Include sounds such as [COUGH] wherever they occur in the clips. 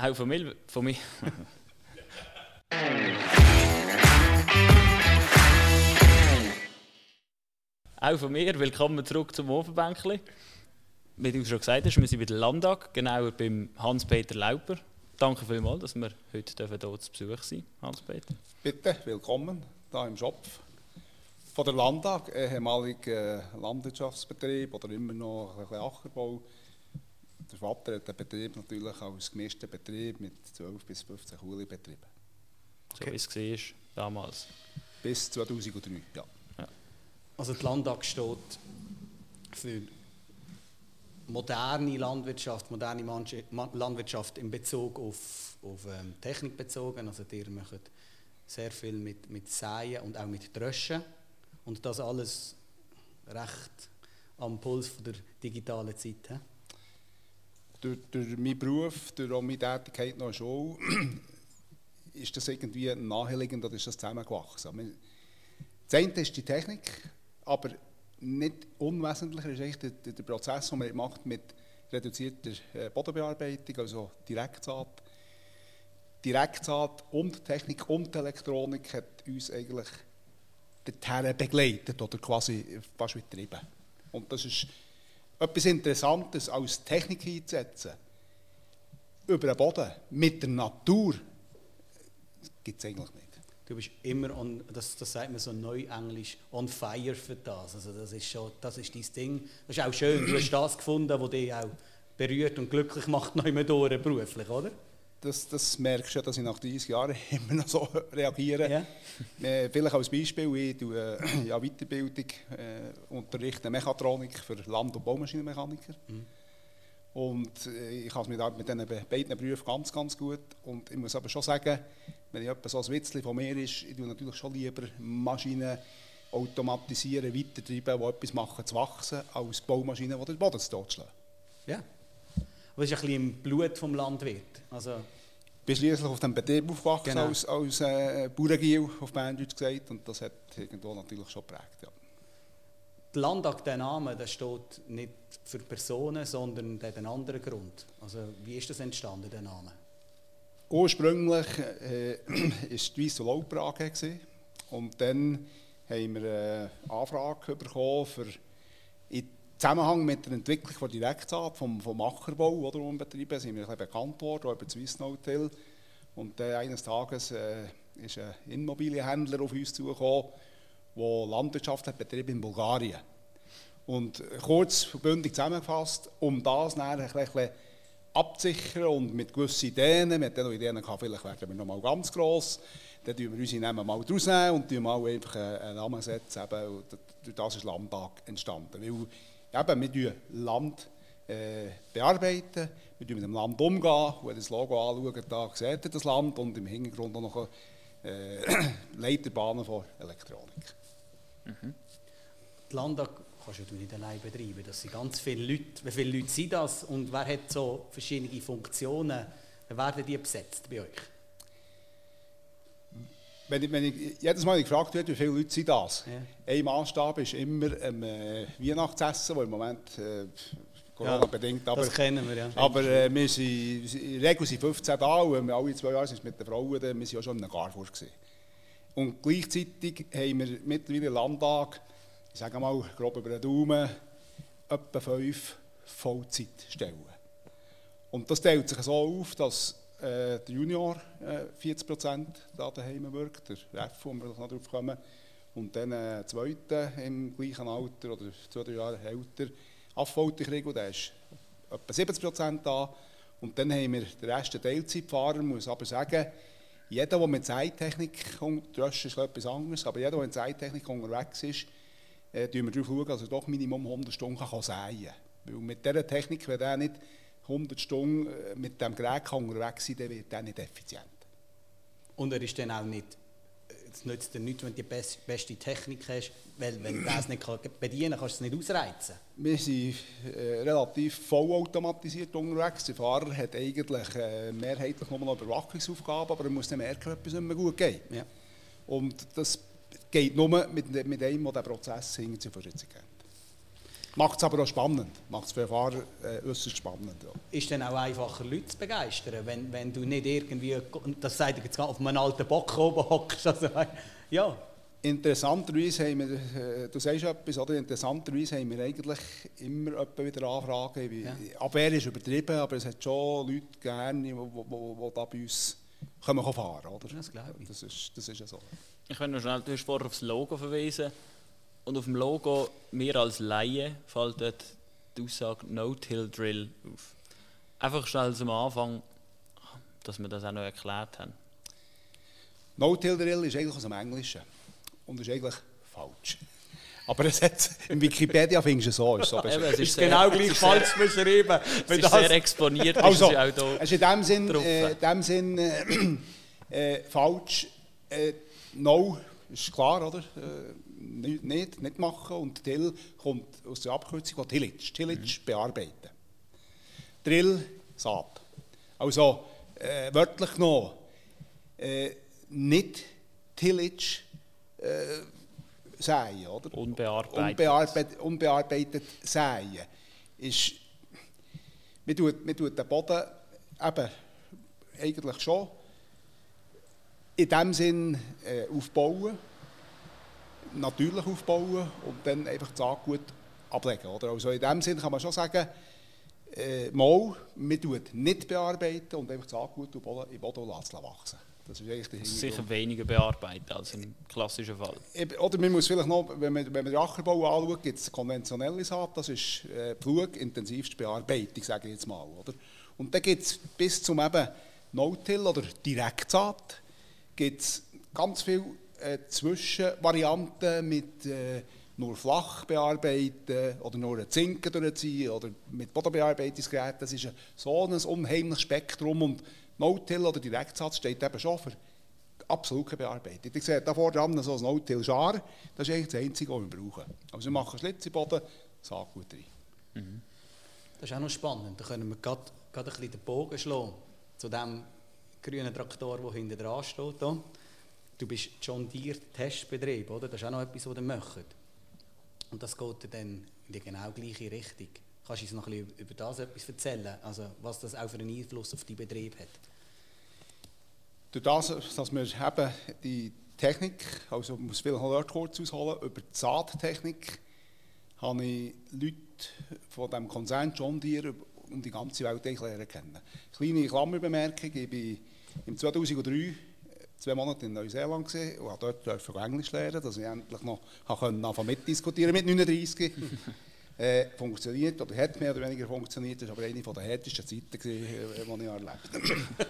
Mir. Von mir. Auch von mir, willkommen zurück zum Ofenbänkli. Wie du schon gesagt hast, wir sind bei der Landtag, genauer beim Hans-Peter Lauper. Danke vielmals, dass wir heute hier zu Besuch sind, Hans-Peter. Bitte, willkommen hier im Schopf. Von der Landtag, ehemaliger Landwirtschaftsbetrieb oder immer noch ein bisschen Ackerbau. Der Vater hat den Betrieb natürlich als gemischten Betrieb mit 12 bis 15 Kuhle betrieben. So wie es war damals. Bis 2003, ja. ja. Also die Landtag steht für moderne Landwirtschaft, moderne Landwirtschaft in Bezug auf, auf ähm, Technik bezogen. Also ihr macht sehr viel mit, mit Säen und auch mit Dröschen. Und das alles recht am Puls von der digitalen Zeit. He? Durch, durch meinen Beruf, durch auch meine Tätigkeit noch Schule, [CLEARS THROAT] ist das irgendwie naheliegend oder ist das zusammengewachsen. Das eine ist die Technik, aber nicht unwesentlicher ist eigentlich der, der Prozess, den man macht mit reduzierter äh, Bodenbearbeitung, also Direktsaat. Direktsaat und Technik und Elektronik hat uns eigentlich dorthin begleitet oder quasi fast getrieben. Und das ist etwas Interessantes, als Technik einzusetzen. Über den Boden, mit der Natur, gibt es eigentlich nicht. Du bist immer, on, das, das sagt man so Neuenglisch, on fire für das. Also das ist schon, das ist dein Ding. Das ist auch schön, du hast das gefunden, was dich auch berührt und glücklich macht, noch immer durch, beruflich, oder? Das, das merkst du, dass ich nach 30 Jahren [LAUGHS] immer noch so reagiere. Ja. Äh, vielleicht als Beispiel, ich tue äh, [CLEARS THROAT] ja, Weiterbildung, äh, unterrichte Mechatronik für Land- und Baumaschinenmechaniker. Mhm. Und äh, ich habe mit, mit diesen beiden Berufen ganz, ganz gut. Und ich muss aber schon sagen, wenn ich etwas so ein Witzchen von mir ist, ich tue natürlich schon lieber Maschinen automatisieren, weitertreiben, die etwas machen zu wachsen, als Baumaschinen, die den Boden zu totschlagen. Ja. Aber das ist ein bisschen im Blut des Landwirts. Also bin schließlich auf dem Betrieb aufgewachsen genau. als, als äh, Bauerngiel, auf Berndeutsch gesagt, und das hat irgendwo natürlich schon geprägt. Ja. Der Landtag, der Name, der steht nicht für Personen, sondern der hat einen anderen Grund. Also wie ist das entstanden, der Name? Ursprünglich war äh, [CLEARS THROAT] die Weiss Lauper AG und dann haben wir eine Anfrage bekommen für in Zusammenhang mit der Entwicklung der Direktsaat vom, vom Ackerbau oder umbetrieben sind wir bekannt worden, auch Swiss Hotel. Und äh, eines Tages äh, ist ein Immobilienhändler auf uns zugekommen, der Landwirtschaft hat betrieben in Bulgarien. Und kurz verbündig zusammengefasst, um das nachher abzusichern und mit gewissen Ideen, wir hatten noch Ideen gehabt, vielleicht werden wir noch mal ganz gross, dann tun wir unsere Namen mal rausnehmen und tun mal einfach einen Namen setzen. Durch das ist Landtag entstanden. Weil eben, wir tun Land äh, bearbeiten, wir tun mit dem Land umgehen, wenn das Logo anschaut, da seht ihr das Land und im Hintergrund auch noch äh, [CLEARS THROAT] Leiterbahnen von Elektronik. Mhm. Die Landtag kannst du nicht allein betreiben. Das sind ganz viele Leute. Wie viele Leute sind das und wer hat so verschiedene Funktionen? Wie werden die besetzt bei euch? Wenn ich, wenn ich jedes Mal gefragt werde, wie viele Leute sind das? Ja. Ein Maßstab ist immer ein äh, Weihnachtsessen, das im Moment äh, Corona-bedingt. Ja, das kennen wir, ja. Aber äh, wir sind, in der Regel sind 15 da und wir alle zwei Jahre sind mit den Frauen, wir waren ja schon in einem Garfurt. Und gleichzeitig haben wir mittlerweile Landtag, ich sage mal grob über den Daumen, etwa fünf Vollzeitstellen. Und das teilt sich so auf, dass äh, der Junior äh, 40% da daheim wirkt, der Ref, wo wir noch drauf kommen, und dann äh, zweiter im gleichen Alter oder zwei, drei Jahre älter und der ist etwa 70% da. Und dann haben wir den Rest der Teilzeitfahrer, muss aber sagen, jeder, der mit Zeittechnik, Drösch ist etwas anderes, aber jeder, der mit Zeittechnik unterwegs ist, äh, wir darauf schauen, dass er doch Minimum 100 Stunden kann säen kann. Weil mit dieser Technik, wenn er nicht 100 Stunden äh, mit diesem Gerät unterwegs sein kann, dann wird er nicht effizient. Und er ist dann auch nicht, äh, es nützt dir nichts, wenn du die beste Technik hast, weil wenn du das nicht bedienen kannst, kannst du es nicht ausreizen. Wir sind äh, relativ vollautomatisiert unterwegs. Der Fahrer hat eigentlich äh, mehrheitlich nur noch Überwachungsaufgaben, aber er muss dann merken, ob es nicht mehr gut geht. Ja. Und das geht nur mit, mit einem, der den Prozess hinter zur Versetzung hat. Macht es aber auch spannend. Macht es für Fahrer äh, äußerst spannend. Ja. Ist dann auch einfacher, Leute zu begeistern, wenn, wenn du nicht irgendwie, das sagt jetzt auf einem alten Bock oben hockst. Also, [LAUGHS] ja. Interessanterweise haben wir, äh, du sagst etwas, oder? Interessanterweise haben wir eigentlich immer wieder Anfragen. Wie, ja. Abwehr ist übertrieben, aber es hat schon Leute gerne, die, die, die da bei uns kommen fahren oder? Das glaube ich. Das ist, das ist ja so. Ich will noch schnell, du hast vorher auf das Logo verwiesen. Und auf dem Logo, mir als Laie, fällt dort die Aussage No-Till-Drill auf. Einfach schnell zum Anfang, dass wir das auch noch erklärt haben. No-Till-Drill ist eigentlich aus dem Englischen. Und ist eigentlich falsch. [LAUGHS] Aber es hat, in Wikipedia findest du so. Ist so Eben, es ist, genau gleich falsch beschrieben. Es ist sehr exponiert. [LAUGHS] Also, ist ja es ist in dem Sinn, äh, dem Sinn äh, [CLEARS THROAT] äh, falsch. Äh, no ist klar, oder? Nicht, nicht, nicht machen. Und Till kommt aus der Abkürzung von Tillage. Tillage mhm. bearbeiten. Drill, Saat. Also äh, wörtlich noch, äh, nicht Tillage äh, säen, oder? Unbearbeitet. Unbearbeitet, unbearbeitet säen. Ist, man, tut, man tut den Boden eben eigentlich schon in dem Sinn äh, aufbauen natürlich aufbauen und dann einfach das Saatgut ablegen. Oder? Also in dem Sinne kann man schon sagen, äh, mal, man tut nicht bearbeiten und einfach das Saatgut im Boden, Boden wachsen. Das ist eigentlich ist sicher weniger bearbeitet als im klassischen Fall. Oder man muss vielleicht noch, wenn man, wenn man den Ackerbau anschaut, gibt es konventionelle Saat, das ist äh, Pflug, intensivste Bearbeitung, sage ich jetzt mal. Oder? Und dann gibt es bis zum eben No-Till oder Direktsaat, gibt ganz viele äh, Zwischenvarianten mit äh, nur flach bearbeiten oder nur eine Zinken durchziehen oder mit Bodenbearbeitungsgeräten. Das ist ein, so ein unheimliches Spektrum und No-Till oder Direktsatz steht eben schon für absolut keine Bearbeitung. Ich sehe da vorne so ein No-Till-Schar, das ist eigentlich das Einzige, was wir brauchen. Also wir machen Schlitz im Boden, Saatgut rein. Mhm. Das ist auch noch spannend, da können wir gerade ein bisschen den Bogen schlagen zu dem grünen Traktor, der hinten dran steht. Hier. Du bist John Deere Testbetrieb, oder? Das ist auch noch etwas, was ihr macht. Und das geht dann in die genau gleiche Richtung. Kannst du uns noch ein bisschen über das etwas erzählen? Also, was das auch für einen Einfluss auf die Betrieb hat? Durch das, dass wir eben die Technik, also ich muss vielleicht noch kurz ausholen, über die Saattechnik habe ich Leute von dem Konzern John Deere um die ganze Welt kennen. Kleine Klammerbemerkung, ich bin im 2003 zwei Monate in Neuseeland gesehen und dort dürfen Englisch lernen, dass ich endlich noch anfangen mitdiskutieren mit 39. [LAUGHS] äh, funktioniert oder hat mehr oder weniger funktioniert. Das war aber eine der härtesten Zeiten, die ich erlebt habe.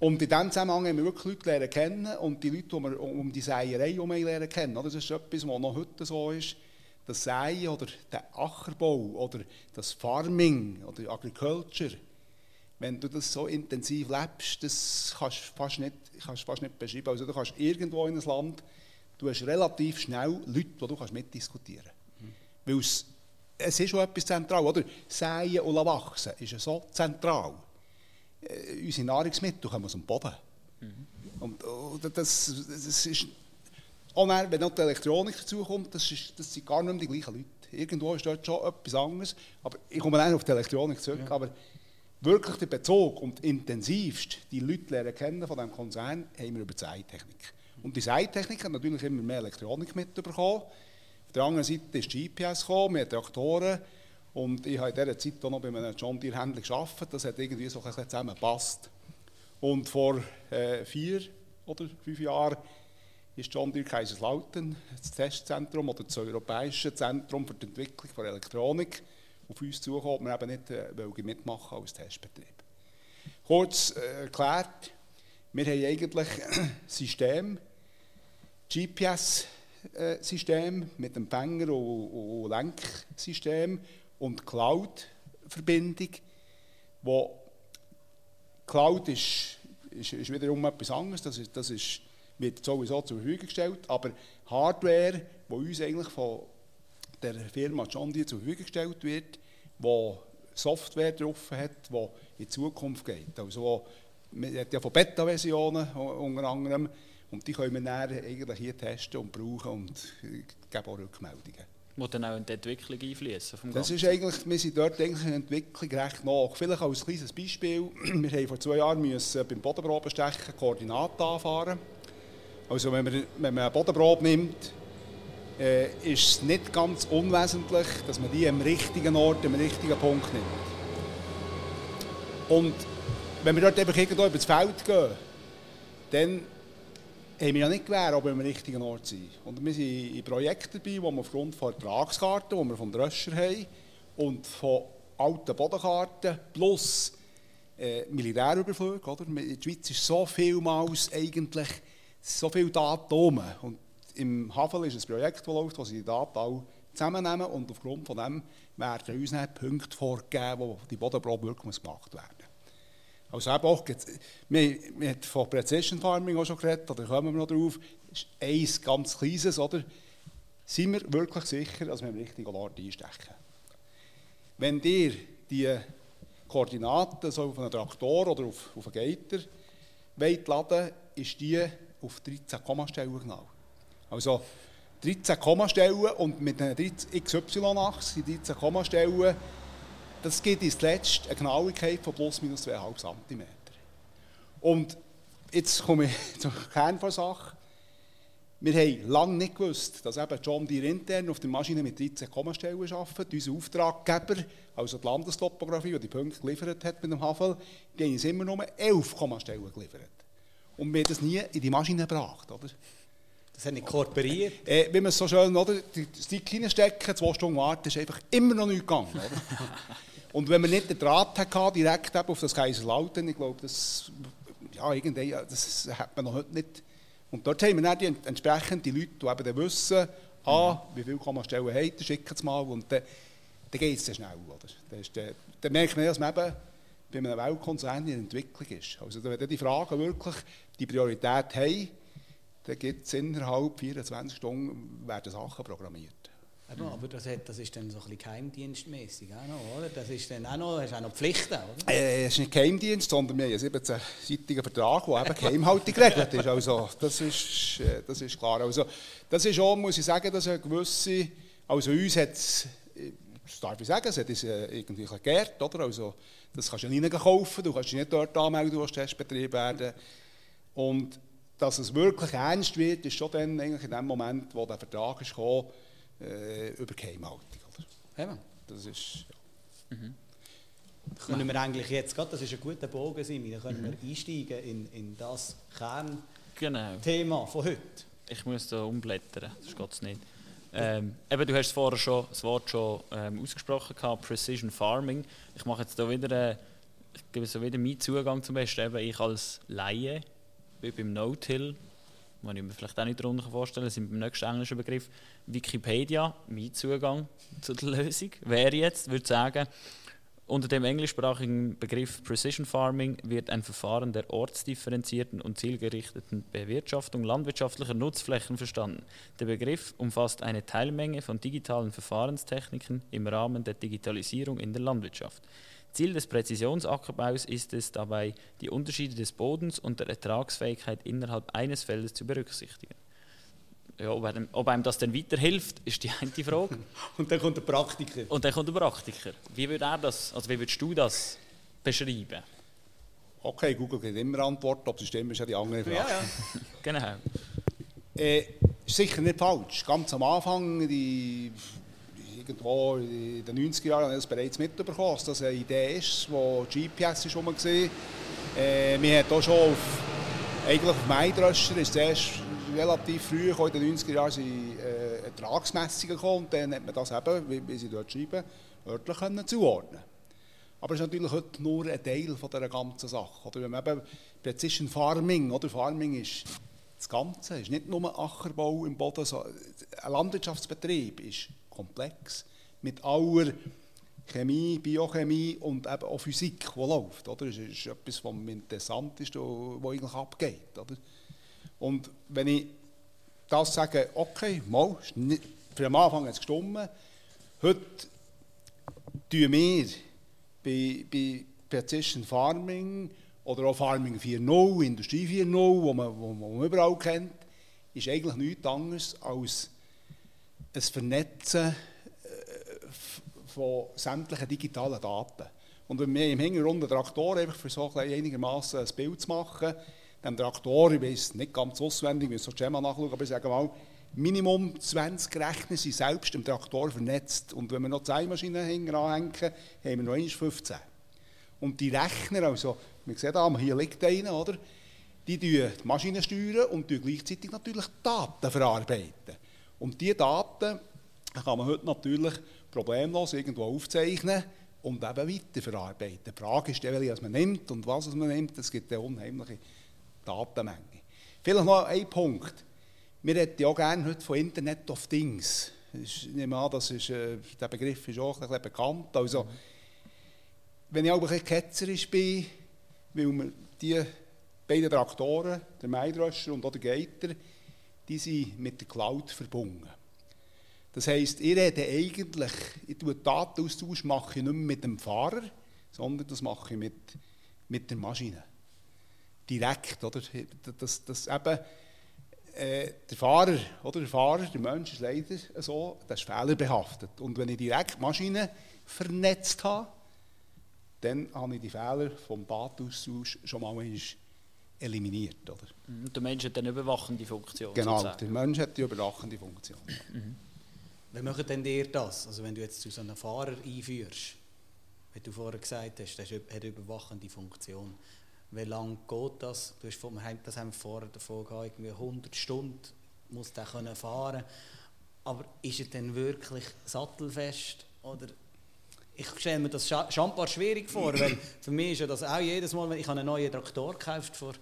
Und in diesem Zusammenhang haben wir wirklich Leute lernen kennen und die Leute, die wir um die Säerei herum lernen kennen. Das ist etwas, was noch heute so ist. Das Säen oder der Ackerbau oder das Farming oder Agriculture wenn du das so intensiv lebst, das kannst du fast nicht, kannst fast nicht beschreiben. Also du kannst irgendwo in ein Land, du hast relativ schnell Leute, die du kannst mitdiskutieren kannst. Mhm. Weil es, es ist schon etwas zentral, oder? Säen und wachsen ist so zentral. Äh, unsere Nahrungsmittel kommen aus dem Boden. Mhm. Und oh, das, das ist... Auch dann, wenn noch die Elektronik dazukommt, das, ist, das sind gar nicht mehr die gleichen Leute. Irgendwo ist dort schon etwas anderes. Aber ich komme dann auf die Elektronik zurück. Ja. Aber wirklich den Bezug und intensivst die Leute lernen kennen von diesem Konzern, haben wir über die Seitechnik. Und die Seitechnik hat natürlich immer mehr Elektronik mitbekommen. Auf der anderen Seite ist GPS gekommen, wir Traktoren. Und ich habe in dieser Zeit auch noch bei einem John Deere Händler gearbeitet. Das hat irgendwie so ein bisschen zusammengepasst. Und vor äh, vier oder fünf Jahren ist John Deere Kaiserslautern das Testzentrum oder das europäische Zentrum für die Entwicklung von Elektronik auf uns zukommen, ob wir eben nicht äh, mitmachen als Testbetrieb. Kurz äh, erklärt, wir haben eigentlich ein [CLEARS THROAT] System, GPS-System äh, mit Empfänger und, und Lenksystem und Cloud-Verbindung, wo Cloud ist, ist, ist, wiederum etwas anderes, das, ist, das ist, wird sowieso zur Verfügung gestellt, aber Hardware, die uns eigentlich von der Firma John Deere zur Verfügung gestellt wird, wo Software drauf hat, die in die Zukunft geht. Also, man hat ja von Beta-Versionen unter anderem und die können wir dann eigentlich hier testen und brauchen und geben auch Rückmeldungen. die dann auch in die Entwicklung einfließen. Das ist eigentlich, wir sind dort eigentlich in der Entwicklung recht nach. Vielleicht als kleines Beispiel, [CLEARS THROAT] wir haben vor zwei Jahren müssen beim Bodenprobenstechen Koordinaten anfahren. Also wenn man, wenn man eine Bodenprobe nimmt, äh, ist es nicht ganz unwesentlich, dass man die am richtigen Ort, am richtigen Punkt nimmt. Und wenn wir dort einfach irgendwo über das Feld gehen, dann haben wir ja nicht gewährt, ob wir am richtigen Ort sind. Und wir sind in Projekten dabei, wo wir aufgrund von Ertragskarten, die wir vom Dröscher haben, und von alten Bodenkarten plus äh, Militärüberflüge, oder? In der Schweiz ist so vielmals eigentlich so viele Daten Und im Havel ist ein Projekt, das läuft, wo sie die Daten alle zusammennehmen und aufgrund von dem werden uns dann Punkte vorgegeben, wo die Bodenprobe wirklich gemacht werden muss. Also eben auch, wir, wir haben von Precision Farming auch schon geredet, da kommen wir noch drauf, das ist eins ganz kleines, oder? Sind wir wirklich sicher, dass wir im richtigen Ort einstechen? Wenn ihr die Koordinaten so auf einen Traktor oder auf, auf einen Gator wollt laden, ist die auf 13 Kommastellen genau. Also 13 Kommastellen und mit einer XY-Achse, die 13 Kommastellen, das gibt ins Letzte eine Genauigkeit von plus minus 2,5 cm. Und jetzt komme ich [LAUGHS] zum Kern der Sache. Wir haben lange nicht gewusst, dass eben John Deere intern auf der Maschine mit 13 Kommastellen arbeitet. Unser Auftraggeber, also die Landestopographie, die die Punkte geliefert hat mit dem Havel, die haben uns immer nur 11 Kommastellen geliefert. Und wir haben das nie in die Maschine gebracht. Oder? Das hat nicht kooperiert. Äh, wie man es so schön, oder? Die Stick reinstecken, zwei Stunden warten, ist einfach immer noch nichts gegangen. [LAUGHS] Und wenn man nicht den Draht hatte, direkt auf das Kaiserlautern, ich glaube, das, ja, irgendwie, das hat man noch heute nicht. Und dort haben wir dann die entsprechenden Leute, die eben wissen, ah, wie viel kann man stellen, hey, schicken es mal. Und dann, dann geht es sehr schnell. Oder? Dann, ist der, dann merkt man, dass man eben bei einem Weltkonzern in der Entwicklung ist. Also wenn die Fragen wirklich die Priorität haben, dann gibt es innerhalb 24 Stunden werden Sachen programmiert. Eben, aber das, hat, das ist dann so ein bisschen geheimdienstmäßig auch noch, oder? Das ist dann auch noch, hast auch noch Pflichten, oder? Äh, es ist nicht Geheimdienst, sondern wir haben einen 17-seitigen Vertrag, der eben Geheimhaltung geregelt ist. Also, das ist, äh, das ist klar. Also, das ist auch, muss ich sagen, dass eine gewisse, also uns hat es, das darf ich sagen, es hat uns äh, irgendwie geehrt, oder? Also, das kannst du nicht kaufen, du kannst dich nicht dort anmelden, du willst Testbetrieb werden. Und dass es wirklich ernst wird, ist schon dann eigentlich in dem Moment, wo der Vertrag ist gekommen, äh, über Geheimhaltung. Oder? Eben. Das ist, ja. mhm. Können wir eigentlich jetzt gerade, das ist ein guter Bogen, Simi, dann können mhm. wir einsteigen in, in das Kernthema genau. von heute. Ich muss da umblättern, das geht nicht. Ähm, eben, du hast vorher schon das Wort schon ähm, ausgesprochen gehabt, Precision Farming. Ich mache jetzt da wieder, äh, ich gebe so wieder meinen Zugang zum Besten. Eben, ich als Laie, wie beim No-Till, was ich mir vielleicht auch nicht darunter vorstellen kann, sind beim nächsten englischen Begriff Wikipedia, mein Zugang zu der Lösung, wäre jetzt, würde sagen, unter dem englischsprachigen Begriff Precision Farming wird ein Verfahren der ortsdifferenzierten und zielgerichteten Bewirtschaftung landwirtschaftlicher Nutzflächen verstanden. Der Begriff umfasst eine Teilmenge von digitalen Verfahrenstechniken im Rahmen der Digitalisierung in der Landwirtschaft. Ziel des Präzisionsackerbaus ist es dabei, die Unterschiede des Bodens und der Ertragsfähigkeit innerhalb eines Feldes zu berücksichtigen. Ja, ob, einem, ob einem das dann weiterhilft, ist die eine Frage. [LAUGHS] und dann kommt der Praktiker. Und dann kommt der Praktiker. Wie würde er das, also wie würdest du das beschreiben? Okay, Google gibt immer Antwort, ob stimmt, ist ja die andere Frage. Ja, ja. genau. Äh, sicher nicht falsch. Ganz am Anfang, die irgendwo in den 90er Jahren habe ich das bereits mitbekommen, dass das eine Idee ist, wo GPS ist rum war. Äh, wir haben auch schon auf, eigentlich auf Maidröscher, ist erst relativ früh, in den 90er Jahren, sind äh, Ertragsmessungen gekommen und dann hat man das eben, wie, wie sie dort schreiben, örtlich können zuordnen aber es ist natürlich heute nur ein Teil von dieser ganzen Sache. Oder wenn man eben Precision Farming, oder Farming ist das Ganze, ist nicht nur Ackerbau im Boden, so, ein Landwirtschaftsbetrieb ist komplex mit aller Chemie, Biochemie und eben auch Physik, die läuft. Oder? Das ist etwas vom Interessantesten, was eigentlich abgeht. Oder? Und wenn ich das sage, okay, mal, für am Anfang hat es gestimmt, heute tun wir bei, bei Precision Farming oder auch Farming 4.0, Industrie 4.0, wo man, wo überall kennt, ist eigentlich nichts anderes als ein Vernetzen äh, von sämtlichen digitalen Daten. Und wenn wir im Hintergrund einen Traktor, einfach für einigermaßen ein Bild zu machen, dem Traktor, ich weiß nicht ganz auswendig, wir müssen das Schema nachschauen, aber ich sage mal, Minimum 20 Rechner sind selbst im Traktor vernetzt. Und wenn wir noch zwei Maschinen hinten anhängen, haben wir noch 15. Und die Rechner, also, wir sehen hier liegt einer, oder? Die steuern die Maschinen steuern und gleichzeitig natürlich Daten verarbeiten. Und diese Daten kann man heute natürlich problemlos irgendwo aufzeichnen und eben weiterverarbeiten. Die Frage ist, welche man nimmt und was man nimmt. Es gibt eine unheimliche Datenmenge. Vielleicht noch ein Punkt. Wir reden ja auch gerne heute von Internet of Things. Ich nehme an, das ist, äh, der Begriff ist auch ein bisschen bekannt. Also, wenn ich auch ein bisschen ketzerisch bin, weil wir die beiden Traktoren, der Maidröscher und auch der Geiter, die sind mit der Cloud verbunden. Das heisst, ich rede eigentlich, ich tue Datenaustausch mache ich nicht mehr mit dem Fahrer, sondern das mache ich mit, mit der Maschine. Direkt, oder? Das, das eben, äh, der Fahrer, oder der Fahrer, der Mensch ist leider so, der ist fehlerbehaftet. Und wenn ich direkt Maschinen vernetzt habe, dann habe ich die Fehler vom Datenaustausch schon mal eliminiert. Oder? Und mhm, der Mensch hat eine überwachende Funktion. Genau, sozusagen. der Mensch hat die überwachende Funktion. Mhm. Wie macht denn dir das? Also wenn du jetzt zu so einem Fahrer einführst, wie du vorher gesagt hast, der hat eine überwachende Funktion. Wie lange geht das? Du hast, das haben wir vorher davon gehabt, irgendwie 100 Stunden muss der können fahren Aber ist er denn wirklich sattelfest? Oder ich stelle mir das schon ein paar schwierig vor, weil für mich ist ja das auch jedes Mal, wenn ich einen neuen Traktor gekauft vor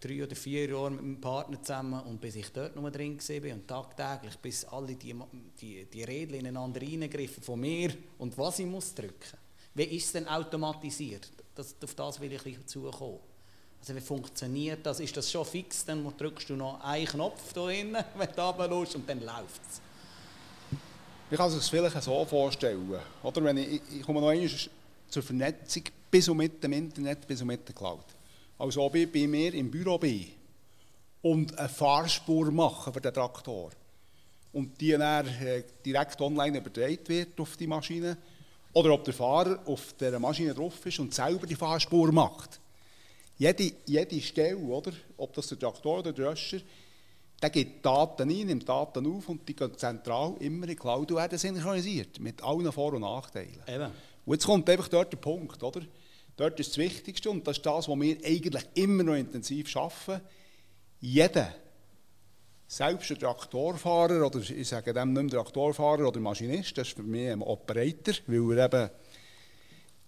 drei oder vier Jahren mit meinem Partner zusammen und bis ich dort noch drin war und tagtäglich, bis alle die, die, die Räder ineinander reingriffen von mir und was ich muss drücken. Wie ist es denn automatisiert? Das, auf das will ich zukommen. Also wie funktioniert das? Ist das schon fix? Dann drückst du noch einen Knopf da hinten, [LAUGHS] wenn du runterlässt und dann läuft es. Ich kann es mir vielleicht so vorstellen. Oder wenn ich, ich komme noch einmal zur Vernetzung bis und mit dem Internet, bis und mit der Cloud. Also ob ich bei mir im Büro bin und eine Fahrspur mache für den Traktor und die dann äh, direkt online übertragen wird auf die Maschine oder ob der Fahrer auf der Maschine drauf ist und selber die Fahrspur macht. Jede, jede Stelle, oder, ob das der Traktor oder der Röscher, der gibt Daten ein, nimmt Daten auf und die gehen zentral immer in die Cloud und werden synchronisiert, mit allen Vor- und Nachteilen. Eben. Und jetzt kommt einfach dort der Punkt, oder? Dort ist das Wichtigste und das ist das, was wir eigentlich immer noch intensiv schaffen. Jeder, selbst der Traktorfahrer, oder ich sage dem nicht mehr Traktorfahrer oder Maschinist, das ist für mich ein Operator, weil er eben,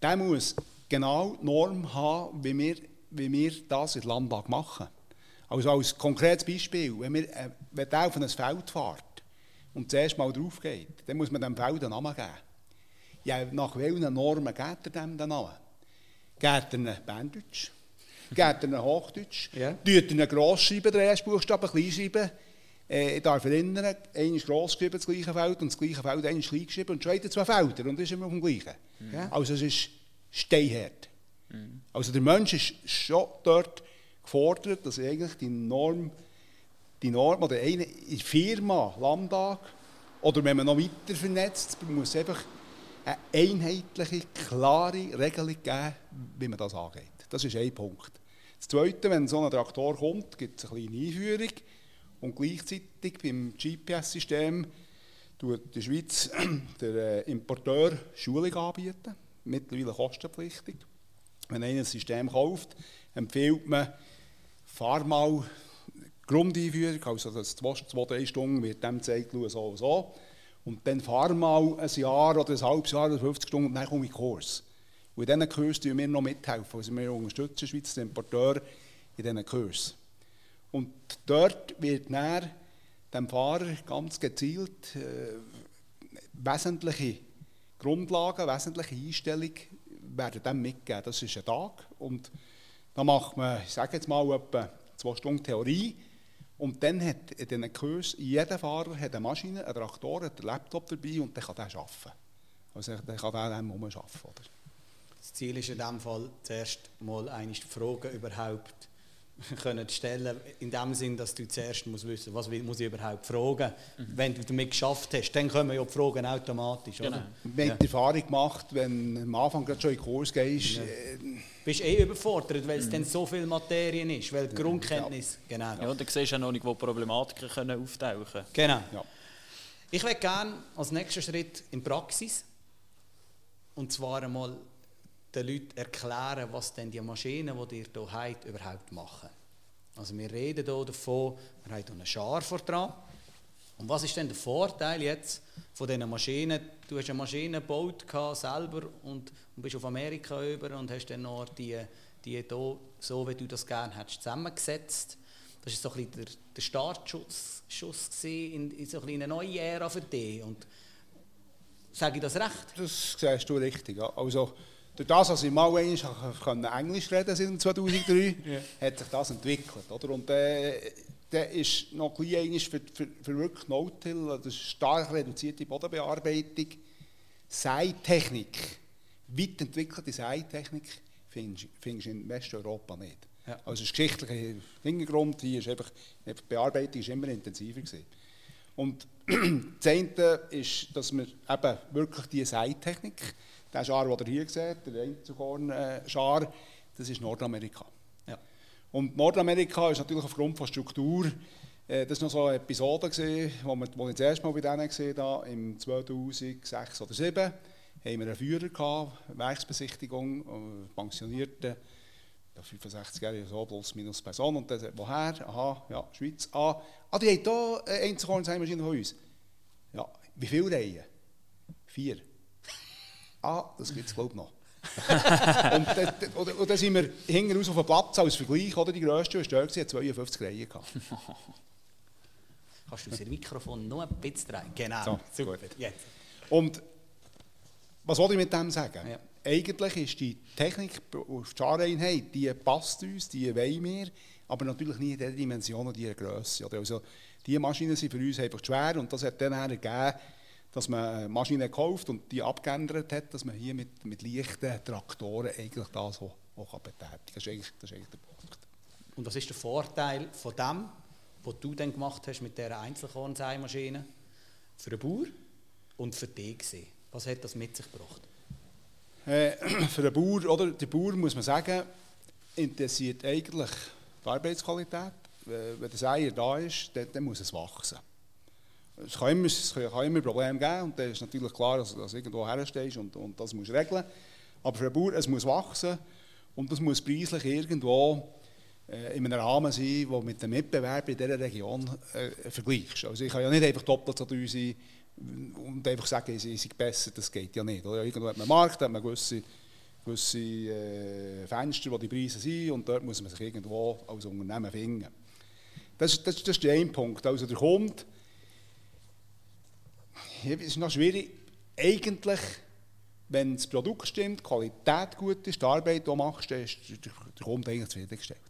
der muss genau die Norm haben, wie wir, wie wir das in der Landbag machen. Also als konkretes Beispiel, wenn, wir, äh, wenn der auf ein Feld fährt und zuerst mal drauf geht, dann muss man dem Feld einen Namen geben. Ja, nach welchen Normen gibt er dem den Namen? Geht er einen Berndeutsch? Geht er einen Hochdeutsch? Ja. Tut er einen Grossschreiben, den ersten Buchstaben, Kleinschreiben? Äh, ich darf erinnern, einer ist gross geschrieben, das gleiche Feld, und das gleiche Feld, einer ist klein geschrieben, und schon zwei Felder, und ist immer auf dem gleichen. Ja. Also es ist steinhart. Mhm. Also der Mensch ist schon dort gefordert, dass eigentlich die Norm, die Norm oder eine Firma, Landtag, oder wenn man noch weiter vernetzt, muss einfach eine einheitliche, klare Regelung geben, wie man das angeht. Das ist ein Punkt. Das Zweite, wenn so ein Traktor kommt, gibt es eine kleine Einführung und gleichzeitig beim GPS-System tut die Schweiz [CLEARS THROAT] der äh, Importeur Schulung anbieten, mittlerweile kostenpflichtig. Wenn einer ein System kauft, empfiehlt man, fahr mal Grundeinführung, also das zwei, drei Stunden wird dem gezeigt, so und so. Und dann fahr mal ein Jahr oder ein halbes Jahr oder 50 Stunden und dann komme ich Kurs. Und in diesen Kurs tun wir noch mithelfen. Also wir unterstützen Schweizer Importeur in diesen Kurs. Und dort wird dann dem Fahrer ganz gezielt äh, wesentliche Grundlagen, wesentliche Einstellungen werden dem mitgegeben. Das ist ein Tag und da macht man, ich sage jetzt mal, etwa zwei Stunden Theorie und dann hat in diesen Kurs jeder Fahrer hat eine Maschine, einen Traktor, hat einen Laptop dabei und dann kann der arbeiten. Also dann kann der dem arbeiten. Oder? Das Ziel ist in diesem Fall zuerst mal die Frage überhaupt [LAUGHS] können stellen, in dem Sinn, dass du zuerst musst wissen, was muss ich überhaupt fragen. Mhm. Wenn du damit geschafft hast, dann kommen ja die Fragen automatisch. Genau. Oder? Wir haben die Erfahrung gemacht, wenn du am Anfang gerade schon in den Kurs gehst, Ja. äh, bist eh überfordert, weil es dann so viel Materien ist, weil die Grundkenntnis, genau. Ja, und dann siehst du auch noch nicht, wo Problematiken können auftauchen können. Genau. ja. Ich möchte gerne als nächsten Schritt in die Praxis und zwar einmal den Leuten erklären, was denn die Maschinen, die ihr hier habt, überhaupt machen. Also wir reden hier davon, wir haben hier einen Schar vor dran. Und was ist denn der Vorteil jetzt von diesen Maschinen? Du hast eine Maschine gebaut selber und, und bist auf Amerika über und hast dann noch die, die hier, so wie du das gerne hättest, zusammengesetzt. Das war so ein bisschen der, der Startschuss Schuss in, in so ein eine neue Ära für dich. Und sage ich das recht? Das siehst du richtig. Ja. Also, durch das, dass ich mal einmal Englisch reden seit 2003, [LAUGHS] hat sich das entwickelt. Oder? Und äh, der ist noch ein für, für, für wirklich No-Till, ist stark reduzierte Bodenbearbeitung, Seitechnik, weit entwickelte Seitechnik, findest du in Westeuropa nicht. Ja. Also das geschichtliche Hintergrund hier ist einfach, die Bearbeitung ist immer intensiver gewesen. Und [CLEARS THROAT] das eine ist, dass wir eben wirklich diese Seitechnik, der Schar, den ihr hier seht, der Einzelkorn-Schar, das ist Nordamerika. Und Nordamerika ist natürlich aufgrund von Struktur, äh, das war noch so eine Episode, gewesen, wo, wir, wo ich das erste Mal bei denen gesehen habe, im 2006 oder 2007, haben wir einen Führer gehabt, Werksbesichtigung, äh, pensionierte, ja, 65-jährige, so plus minus Person, und der sagt, woher? Aha, ja, Schweiz. Ah, ah die haben hier eine Einzelkorn-Maschine von uns. Ja, wie viele Reihen? Vier. [LAUGHS] Ah, das gibt es glaube ich noch. [LAUGHS] und, dann, und, und dann sind wir hinten raus auf dem Platz als Vergleich, oder? Die grösste, die stärkste, hat 52 Reihen gehabt. [LAUGHS] Kannst du das Mikrofon noch ein bisschen drehen? Genau. So, Super. Jetzt. Und was wollte ich mit dem sagen? Ja. Eigentlich ist die Technik auf die Schareinheit, die passt uns, die wollen wir, aber natürlich nicht in der Dimension und dieser Größe. Also, diese Maschinen sind für uns einfach schwer und das hat dann ergeben, dass man Maschinen kauft und die abgeändert hat, dass man hier mit, mit leichten Traktoren eigentlich das auch, auch betätigen kann. Das ist eigentlich, das ist eigentlich der Punkt. Und was ist der Vorteil von dem, was du dann gemacht hast mit dieser Einzelkorn-Seimaschine für den Bauer und für dich? Was hat das mit sich gebracht? Äh, [CLEARS THROAT] für den Bauer, oder, der Bauer muss man sagen, interessiert eigentlich die Arbeitsqualität. Äh, Wenn der Eier da ist, dann, dann muss es wachsen. Es kann immer, es kann immer Probleme geben und dann ist natürlich klar, dass du irgendwo herstehst und, und das musst regeln. Aber für den Bauer, es muss wachsen und das muss preislich irgendwo äh, in einem Rahmen sein, der mit den Mitbewerbern in dieser Region äh, vergleichst. Also ich kann ja nicht einfach doppelt so teuer sein und einfach sagen, sie sind besser, das geht ja nicht. Oder? Irgendwo hat man einen Markt, hat man gewisse, gewisse äh, Fenster, wo die Preise sind und dort muss man sich irgendwo als Unternehmen finden. Das, das, das ist der eine Punkt. Also der Kunde, ist noch schwierig, eigentlich, wenn das Produkt stimmt, die Qualität gut ist, die Arbeit, die du machst, dann ist der Kunde eigentlich zufriedengestellt.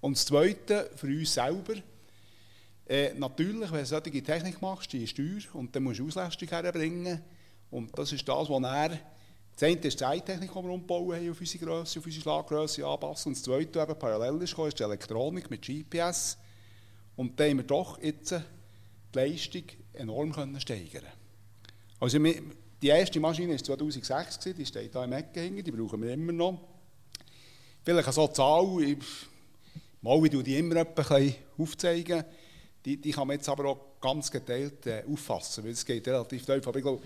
Und das Zweite, für uns selber, äh, natürlich, wenn du solche Technik machst, die ist teuer und dann musst du Auslastung herbringen. Und das ist das, was er. Das eine ist die Zeittechnik, die wir umbauen haben, auf unsere Grösse, auf unsere Schlaggrösse anpassen. Und das Zweite, eben parallel ist, ist die Elektronik mit GPS. Und da haben wir doch jetzt die Leistung enorm können steigern Also die erste Maschine war 2006, gewesen, die steht hier im Ecken die brauchen wir immer noch. Vielleicht so eine Zahl, ich, mal, ich die immer bisschen aufzeigen, die, die kann man jetzt aber auch ganz geteilt äh, auffassen, weil es geht relativ tief. Aber ich glaube,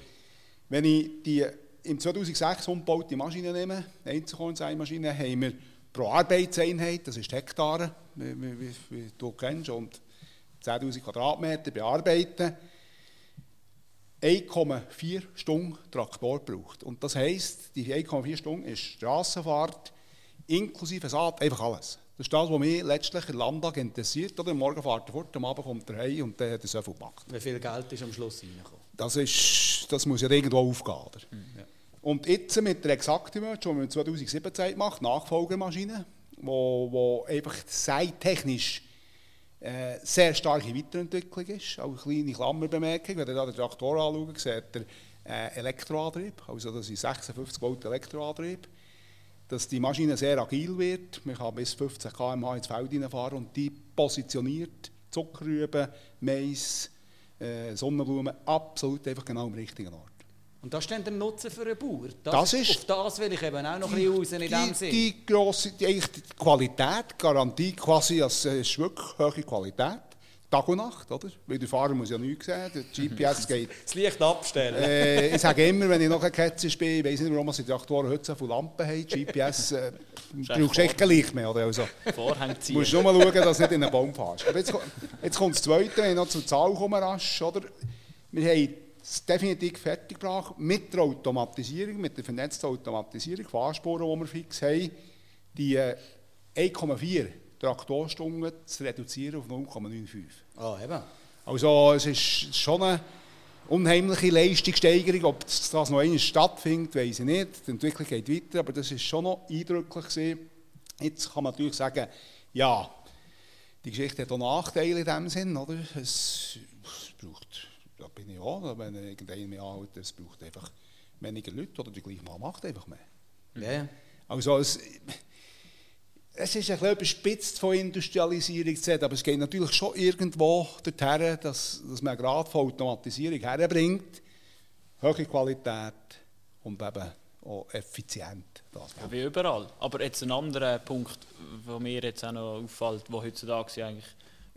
wenn ich die im 2006 umgebaute Maschine nehme, Einzelkorn-Maschine, haben wir pro Arbeitseinheit, das ist Hektare, wie, wie, wie, wie du kennst, und 10'000 Quadratmeter bearbeiten, 1,4 Stunden Traktor braucht. Und das heisst, die 1,4 Stunden ist Strassenfahrt inklusive Saat, einfach alles. Das ist das, was mich letztlich im Landtag interessiert. Oder? Am Morgen fährt er fort, am Abend kommt er heim und dann hat er so viel gemacht. Wie viel Geld ist am Schluss reingekommen? Das, ist, das muss ja irgendwo aufgehen. Oder? Ja. Und jetzt mit der Exactimate, die wir 2017 gemacht Nachfolgermaschine, wo, wo einfach seittechnisch äh, sehr starke Weiterentwicklung ist. Auch eine kleine Klammerbemerkung, wenn ihr da den Traktor anschaut, seht ihr äh, Elektroantrieb, also das ist 56 Volt Elektroantrieb. dass die Maschine sehr agil wird. Man kann bis 15 km/h ins Feld hineinfahren und die positioniert Zuckerrüben, Mais, äh, Sonnenblumen absolut einfach genau am richtigen Ort. Und das ist dann der Nutzen für einen Bauer. Das ist- auf das will ich eben auch noch ein bisschen raus in dem die, Sinn. die, grosse, die, die Qualität, Garantie quasi, als es ist wirklich hohe Qualität. Tag und Nacht, oder? Weil der Fahrer muss ja nichts sehen, der [LAUGHS] GPS geht. das Licht abstellen. Äh, ich sage [LAUGHS] immer, wenn ich noch ein Ketzer bin, ich weiß nicht, warum die Traktoren heute so viele Lampen haben, GPS, äh, brauchst echt kein Licht mehr. Oder? Also, Vorhang ziehen. musst nur mal schauen, dass du nicht in einen Baum fährst. Aber jetzt, jetzt kommt das Zweite, wenn ich noch zur Zahl komme, rasch, oder? Wir haben es definitiv fertig gebracht mit der Automatisierung, mit der vernetzten Automatisierung, Fahrspuren, die wir fix haben, die äh, 1,4 Traktorstunden zu reduzieren auf 0,95. Ah, eben. Also es ist schon eine unheimliche Leistungssteigerung. Ob das das noch einmal stattfindet, weiß ich nicht. Die Entwicklung geht weiter, aber das ist schon noch eindrücklich gewesen. Jetzt kann man natürlich sagen, ja, die Geschichte hat auch Nachteile in dem Sinn, oder? Es, es braucht, da bin ich auch, wenn irgendeiner mich anhält, es braucht einfach weniger Leute oder die gleiche Mann macht einfach mehr. Ja, ja. Also es, es ist ein bisschen überspitzt von Industrialisierung zu aber es geht natürlich schon irgendwo dorthin, dass, dass man gerade von Automatisierung herbringt, hohe Qualität und eben auch effizient. Das Ja, wie überall. Aber jetzt ein anderer Punkt, der mir jetzt auch noch auffällt, der heutzutage eigentlich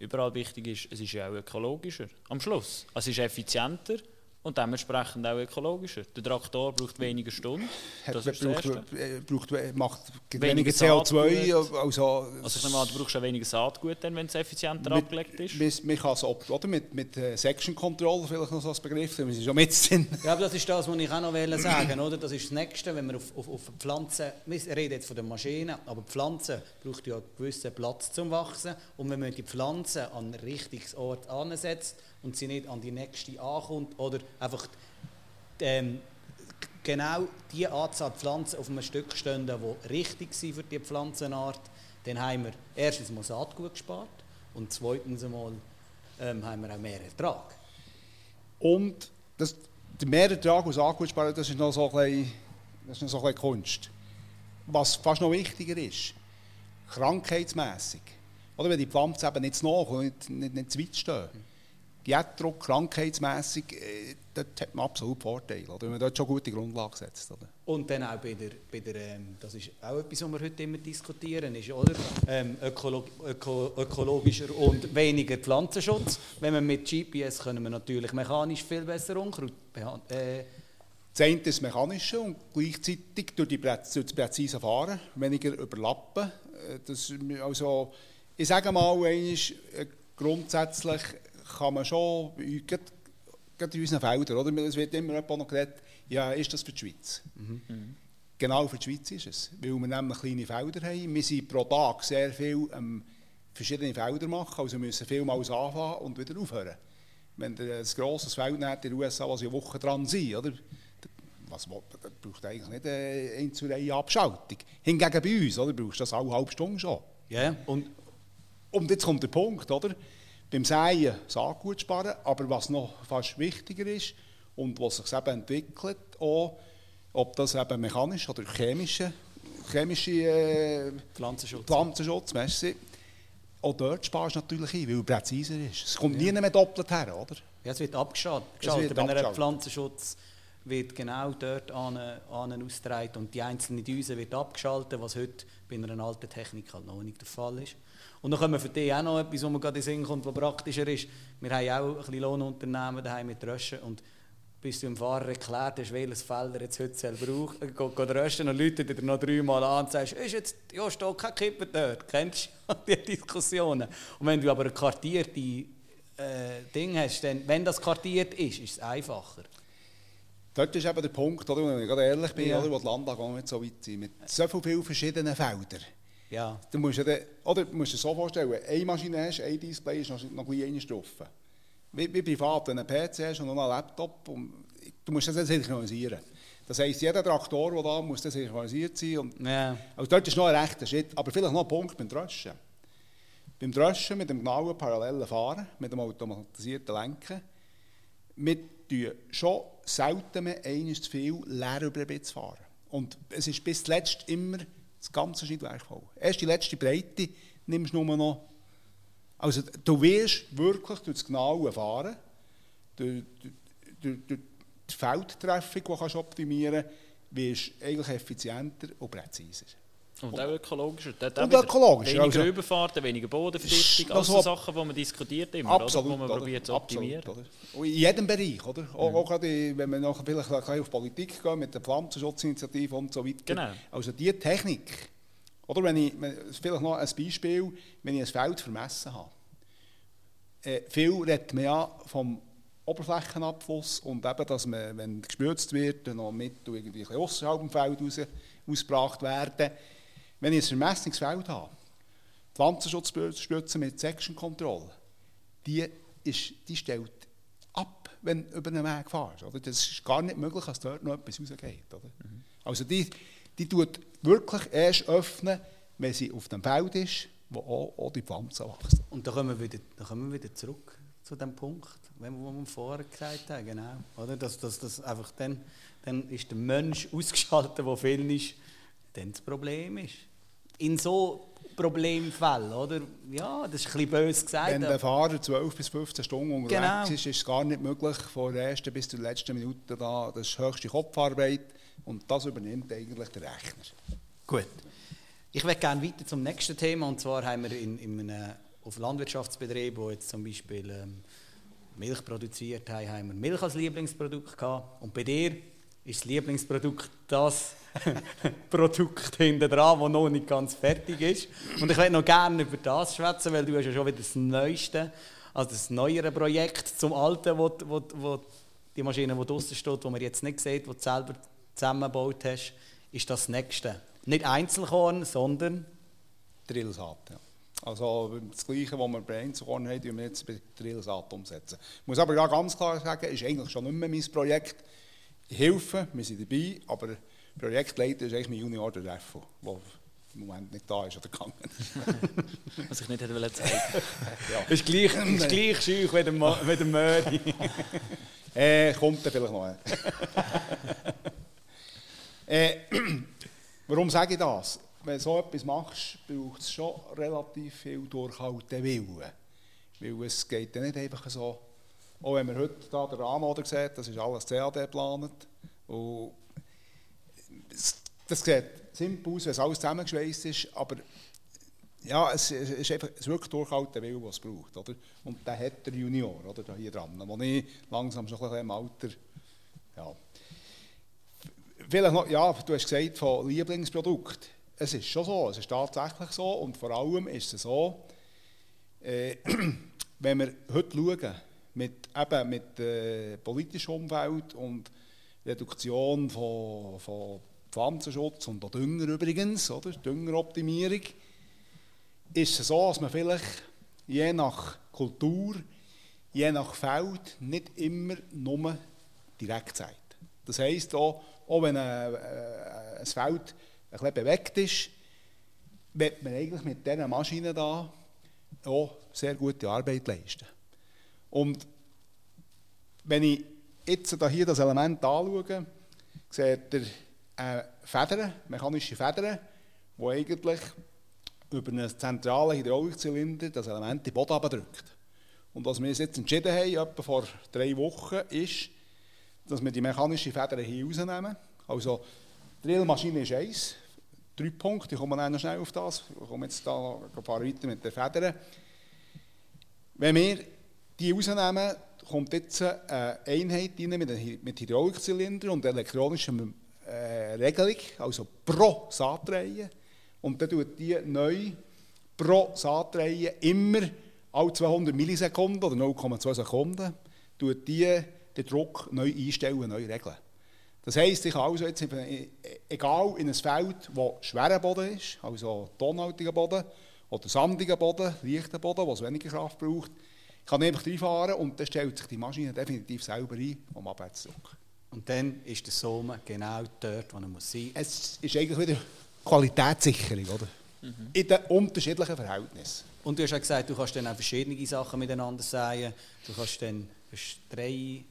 überall wichtig ist, es ist ja auch ökologischer. Am Schluss. Es ist effizienter und dementsprechend auch ökologischer. Der Traktor braucht weniger Stunden. Das ist braucht, äh, braucht, macht Weniger weniger CO2. Saatgut. Also, Also ich nehme an, du brauchst auch weniger Saatgut, dann, wenn es effizienter mit, abgelegt ist. mit, man kann es ob- oder mit, mit äh, Section Control, vielleicht noch so als Begriff, wir sind schon mit drin. Ja, aber das ist das, was ich auch noch wollte sagen oder? Das ist das Nächste, wenn wir auf, auf, auf Pflanzen, wir reden jetzt von den Maschinen, aber die Pflanze braucht ja einen gewissen Platz zum Wachsen und wenn man die Pflanze an den richtigen Ort ansetzt und sie nicht an die nächste ankommt oder einfach ähm, genau die Anzahl Pflanzen auf einem Stück stehen, die richtig sind für die Pflanzenart, dann haben wir erstens mal Saatgut gespart und zweitens einmal ähm, haben wir auch mehr Ertrag. Und das, der Mehrertrag aus Akkusparen, das ist noch so ein bisschen, das ist so ein Kunst. Was fast noch wichtiger ist, krankheitsmässig. Oder wenn die Pflanzen eben nicht zu nah und nicht, nicht, nicht zu weit stehen. Jettdruck, krankheitsmässig, äh, dort hat man absolut Vorteile. Oder? Wenn man dort schon gute Grundlagen setzt. Oder? Und dann auch bei der, bei der ähm, das ist auch etwas, was wir heute immer diskutieren, ist, oder? Ähm, ökolo öko ökologischer und weniger Pflanzenschutz. Wenn wir mit GPS können wir natürlich mechanisch viel besser Unkraut behandeln. Äh, Das eine ist das Mechanische und gleichzeitig durch, die, durch das präzise Fahren weniger überlappen. Äh, Das, also, ich sage mal, einmal, äh, grundsätzlich kann man schon, gerade, gerade in unseren Feldern, oder? es wird immer jemand noch geredet, ja, ist das für die Schweiz? Genau für die Schweiz ist es, weil wir nämlich kleine Felder haben. Wir sind pro Tag sehr viel ähm, verschiedene Felder machen, also müssen vielmals anfangen und wieder aufhören. Wenn ihr ein grosses Feld nehmt in den USA, sie eine Woche dran sind, oder? Was, das braucht eigentlich nicht eine ein zu Reihe Abschaltung. Hingegen bei uns, oder? brauchst du das alle halbe Stunde schon. ja, und Und jetzt kommt der Punkt, oder? Beim Säen Saatgut sparen, aber was noch fast wichtiger ist und was sich eben entwickelt, auch, ob das eben mechanisch oder chemische, chemische äh, Pflanzenschutz. Pflanzenschutz, merci, auch dort sparst du natürlich ein, weil er präziser ist. Es kommt nie mehr doppelt her, oder? Ja, es wird abgeschaltet. Es wird Wenn abgeschaltet. Pflanzenschutz wird genau dort an, an ausgetragen und die einzelne Düse wird abgeschaltet, was heute bei einer alten Technik halt noch nicht der Fall ist. Und dann können wir für dich auch noch etwas, was mir gerade in Sinn kommt, was praktischer ist. Wir haben auch ein bisschen Lohnunternehmen daheim mit Röschen und bis du dem Fahrer erklärt hast, welches Feld er jetzt heute soll brauchen soll, geht, geht rösten und läutet dir noch dreimal an und sagst, ist jetzt, ja, steht kein Kippen dort. Kennst du [LAUGHS] die Diskussionen? Und wenn du aber eine kartierte äh, Ding hast, dann, wenn das kartiert ist, ist es einfacher. Dort ist eben der Punkt, oder, wenn ich gerade ehrlich bin, Ja. oder, wo die Landtage auch nicht so weit sind, mit so vielen verschiedenen Feldern. Ja. Du musst, ja dann, oder, du musst dir so vorstellen, eine Maschine hast, ein Display ist noch, noch gleich drauf. Wie, wie privat, wenn du einen PC hast und noch einen Laptop, und, du musst das dann synchronisieren. Das heisst, jeder Traktor, der da muss, dann synchronisiert sein. Und, Ja. also dort ist noch ein rechter Schritt, aber vielleicht noch ein Punkt beim Dröschen. Beim Dröschen mit dem genauen parallelen Fahren, mit dem automatisierten Lenken, wir tun schon selten mehr eines zu viel leer über den Bitz fahren. Und es ist bis zuletzt immer Das ganze Schnittwerk voll. Erst die letzte Breite nimmst du nur noch. Also du wirst wirklich durch das genaue Fahren, durch, durch, durch die Feldtreffung, die du optimieren kannst, wirst eigentlich effizienter und präziser. Und auch ökologischer. Und auch ökologischer, Weniger also- Überfahrten, weniger Bodenverdichtung, alles so Sachen, die man diskutiert immer, Absolut, oder? wo man oder? probiert zu Absolut, optimieren. oder? Und in jedem Bereich, oder? Auch, auch gerade, in- wenn wir nachher vielleicht auf Politik gehen, mit der Pflanzenschutzinitiative und so weiter. Genau. Also diese Technik, oder wenn ich, vielleicht noch ein Beispiel, wenn ich ein Feld vermessen habe. Äh, viel redet man ja vom Oberflächenabfluss und eben, dass man, wenn gespürzt wird, noch mit irgendwie ausserhalb dem Feld raus, ausgebracht werden. Wenn ich ein Vermessungsfeld habe, Pflanzenschutzspritze mit Section Control, die, ist, die stellt ab, wenn du über einen Weg fährst. Oder? Das ist gar nicht möglich, dass dort noch etwas rausgeht. Oder? Also die, die tut wirklich erst öffnen, wenn sie auf dem Feld ist, wo auch, auch die Pflanzen wachsen. Und da kommen wir wieder, da kommen wir wieder zurück zu dem Punkt, wo wir vorher gesagt haben, genau. Oder? Dass, dass, dass einfach dann, dann ist der Mensch [LAUGHS] ausgeschaltet, der viel ist, dann das Problem ist. In so Problemfällen, oder? Ja, das ist ein bisschen böse gesagt. Wenn der Fahrer 12 bis 15 Stunden unterwegs Genau. ist, ist es gar nicht möglich, von der ersten bis zur letzten Minute da, das ist höchste Kopfarbeit und das übernimmt eigentlich der Rechner. Gut. Ich würde gerne weiter zum nächsten Thema. Und zwar haben wir in, in einem, auf Landwirtschaftsbetrieben, die jetzt zum Beispiel ähm, Milch produziert haben, haben wir Milch als Lieblingsprodukt gehabt. Und bei dir ist das Lieblingsprodukt das [LAUGHS] Produkt hinten dran, das noch nicht ganz fertig ist. Und ich würde noch gerne über das schwätzen, weil du hast ja schon wieder das Neueste, also das neuere Projekt zum Alten, wo, wo, wo die Maschine, die draußen steht, die man jetzt nicht sieht, die du selber zusammengebaut hast, ist das Nächste. Nicht Einzelkorn, sondern Drillsaat. Ja. Also das Gleiche, was wir bei Einzelkorn haben, tun wir jetzt bei Drillsaat umsetzen. Ich muss aber ganz klar sagen, ist eigentlich schon nicht mehr mein Projekt. Ich helfe, wir sind dabei, aber Projektleiter ist eigentlich mein Junior, der Refo, der im Moment nicht da ist oder gegangen. [LAUGHS] Was ich nicht hätte wollen zeigen. [LAUGHS] ja. ist gleich, ist gleich scheu wie der, Mo- wie der Möri. Äh, kommt dann vielleicht noch. äh, warum sage ich das? Wenn du so etwas machst, braucht es schon relativ viel durchhalten Willen. Weil es geht ja nicht einfach so, auch wenn man heute da den Rahmenmoder sieht, das ist alles CAD geplant. Das sieht simpel aus, wenn es alles zusammengeschweißt ist, aber ja, es, es ist einfach es wirklich durchhalten Willen, was es braucht. Oder? Und der hat der Junior oder, da hier dran, wo ich langsam schon ein bisschen im Alter... Ja. Vielleicht noch, ja, du hast gesagt, von Lieblingsprodukt. Es ist schon so, es ist tatsächlich so und vor allem ist es so, äh, [CLEARS THROAT] wenn wir heute schauen, mit, eben mit äh, politischem Umfeld und Reduktion von, von Pflanzenschutz und auch Dünger übrigens, oder? Düngeroptimierung, ist es so, dass man vielleicht je nach Kultur, je nach Feld nicht immer nur direkt sagt. Das heisst auch, auch wenn ein, äh, ein Feld ein bisschen bewegt ist, wird man eigentlich mit dieser Maschine da auch sehr gute Arbeit leisten. Und wenn ich jetzt da hier das Element anschaue, seht ihr eine Feder, mechanische Federn, die eigentlich über einen zentralen Hydraulikzylinder das Element in den Boden abdrückt. Und was wir uns jetzt entschieden haben, etwa vor drei Wochen, ist, dass wir die mechanische Feder hier rausnehmen. Also, die Drillmaschine ist eins, drei Punkte, ich komme dann noch schnell auf das, ich komme jetzt da ein paar weiter mit den Federn. Wenn wir die rausnehmen, kommt jetzt eine Einheit rein mit, mit Hydraulikzylinder und elektronischer äh, Regelung, also pro Saatreihe. Und dann tut die neu pro Saatreihe immer alle 200 Millisekunden oder 0,2 Sekunden tut die den Druck neu einstellen, neu regeln. Das heisst, ich kann also jetzt, eben, egal in einem Feld, wo schwerer Boden ist, also tonhaltiger Boden oder sandiger Boden, leichter Boden, wo es weniger Kraft braucht, kann ich einfach reinfahren und dann stellt sich die Maschine definitiv selber ein, um Abwärtsdruck. Und dann ist der Somen genau dort, wo er muss sein muss. Es ist eigentlich wieder Qualitätssicherung, oder? In den unterschiedlichen Verhältnissen. Und du hast ja gesagt, du kannst dann auch verschiedene Sachen miteinander sagen. Du kannst dann drei,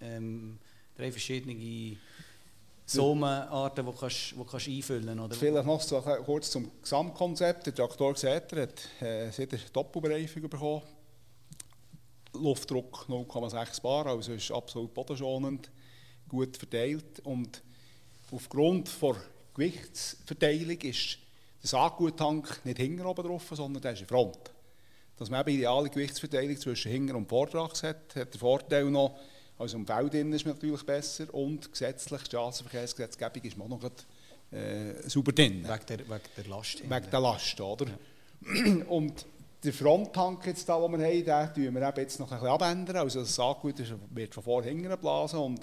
ähm, drei verschiedene Somenarten, die kannst, die kannst einfüllen kannst. Vielleicht noch so kurz zum Gesamtkonzept. Der Traktor gesagt, er hat äh, wieder Doppelbereifung bekommen. Luftdruck 0,6 Bar, also ist absolut bodenschonend, gut verteilt. Und aufgrund der Gewichtsverteilung ist der Saatguttank nicht hinten oben drauf, sondern der ist in Front. Dass man eben ideale Gewichtsverteilung zwischen Hinter- und Vortrag hat, hat der Vorteil noch, also im Feld ist man natürlich besser und gesetzlich, die Straßenverkehrsgesetzgebung ist man noch äh, sauber drin. Wegen der, wegen der Last. Wegen der Last, oder? Ja. Und der Fronttank, den wir haben, den wir jetzt noch ein bisschen abändern. Also das Saatgut wird von vor hinten und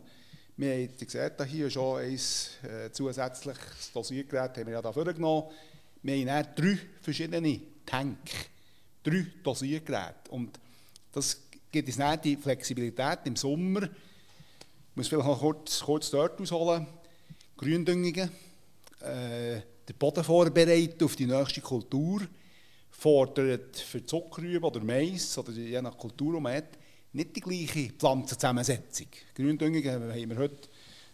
wir haben gesehen, hier schon ein äh, zusätzliches Dosiergerät haben wir ja da vorgenommen. Wir haben drei verschiedene Tanks, drei Dosiergeräte und das gibt uns dann die Flexibilität im Sommer. Ich muss vielleicht noch kurz, kurz dort ausholen. Gründüngungen, äh, den Boden vorbereiten auf die nächste Kultur, fordert für Zuckerrüben oder Mais oder je nach Kultur, die man hat, nicht die gleiche Pflanzenzusammensetzung. Gründüngungen haben wir heute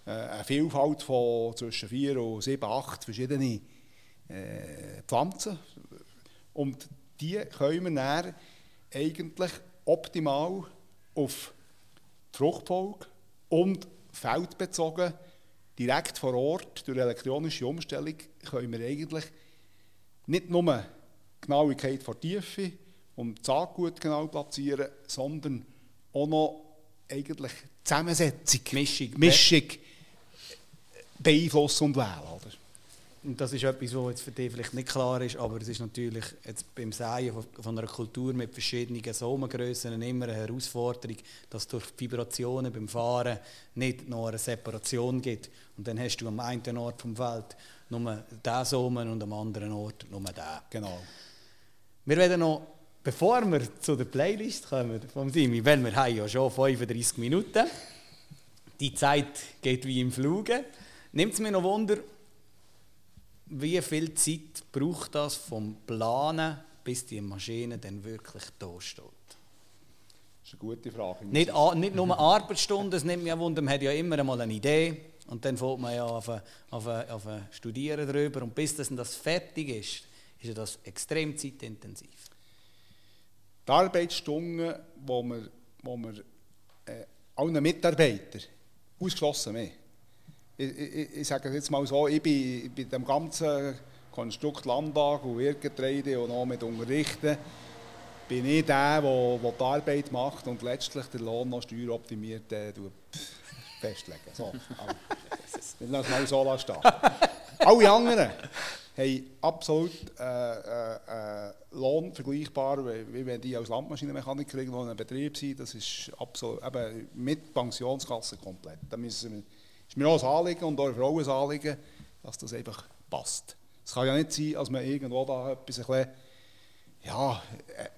äh, eine Vielfalt von zwischen vier und sieben, acht verschiedenen äh, Pflanzen. Und die können wir dann eigentlich optimal auf Fruchtfolge und feldbezogen direkt vor Ort durch elektronische Umstellung können wir eigentlich nicht nur Genauigkeit vor Tiefe und Saatgut genau platzieren, sondern auch noch eigentlich Zusammensetzung, Mischung, Mischung beeinflussen und wählen. Oder? Und das ist etwas, was jetzt für dich vielleicht nicht klar ist, aber es ist natürlich jetzt beim Säen von, einer Kultur mit verschiedenen Samengrössen immer eine Herausforderung, dass es durch Vibrationen beim Fahren nicht noch eine Separation gibt. Und dann hast du am einen Ort vom Feld nur diesen Samen und am anderen Ort nur den. Genau. Wir werden noch, bevor wir zu der Playlist kommen vom Simi, weil wir haben ja schon 35 Minuten, die Zeit geht wie im Fluge, nimmt es mir noch Wunder, wie viel Zeit braucht das vom Planen, bis die Maschine dann wirklich da steht? Das ist eine gute Frage. Nicht, nicht nur Arbeitsstunden, es nimmt mich Wunder, man hat ja immer einmal eine Idee und dann fängt man ja auf, auf, auf Studieren darüber und bis das, das fertig ist, ist das extrem zeitintensiv. Die Arbeitsstunden, die wir, wo wir äh, allen Mitarbeitern ausgeschlossen haben, ich, ich, ich, sage jetzt mal so, ich bin bei dem ganzen Konstrukt Landtag und Irrgetreide und auch mit Unterrichten, bin ich der, der, die Arbeit macht und letztlich den Lohn noch steueroptimiert äh, festlegen. So, [LAUGHS] lassen es mal so stehen. Alle anderen haben absolut äh, äh, Lohn vergleichbar, wie wenn die als Landmaschinenmechaniker irgendwo in einem Betrieb sind. Das ist absolut, eben mit Pensionskasse komplett. Da müssen wir, ist mir auch ein Anliegen und auch ein dass das einfach passt. Es kann ja nicht sein, dass man irgendwo da etwas ein bisschen, ja,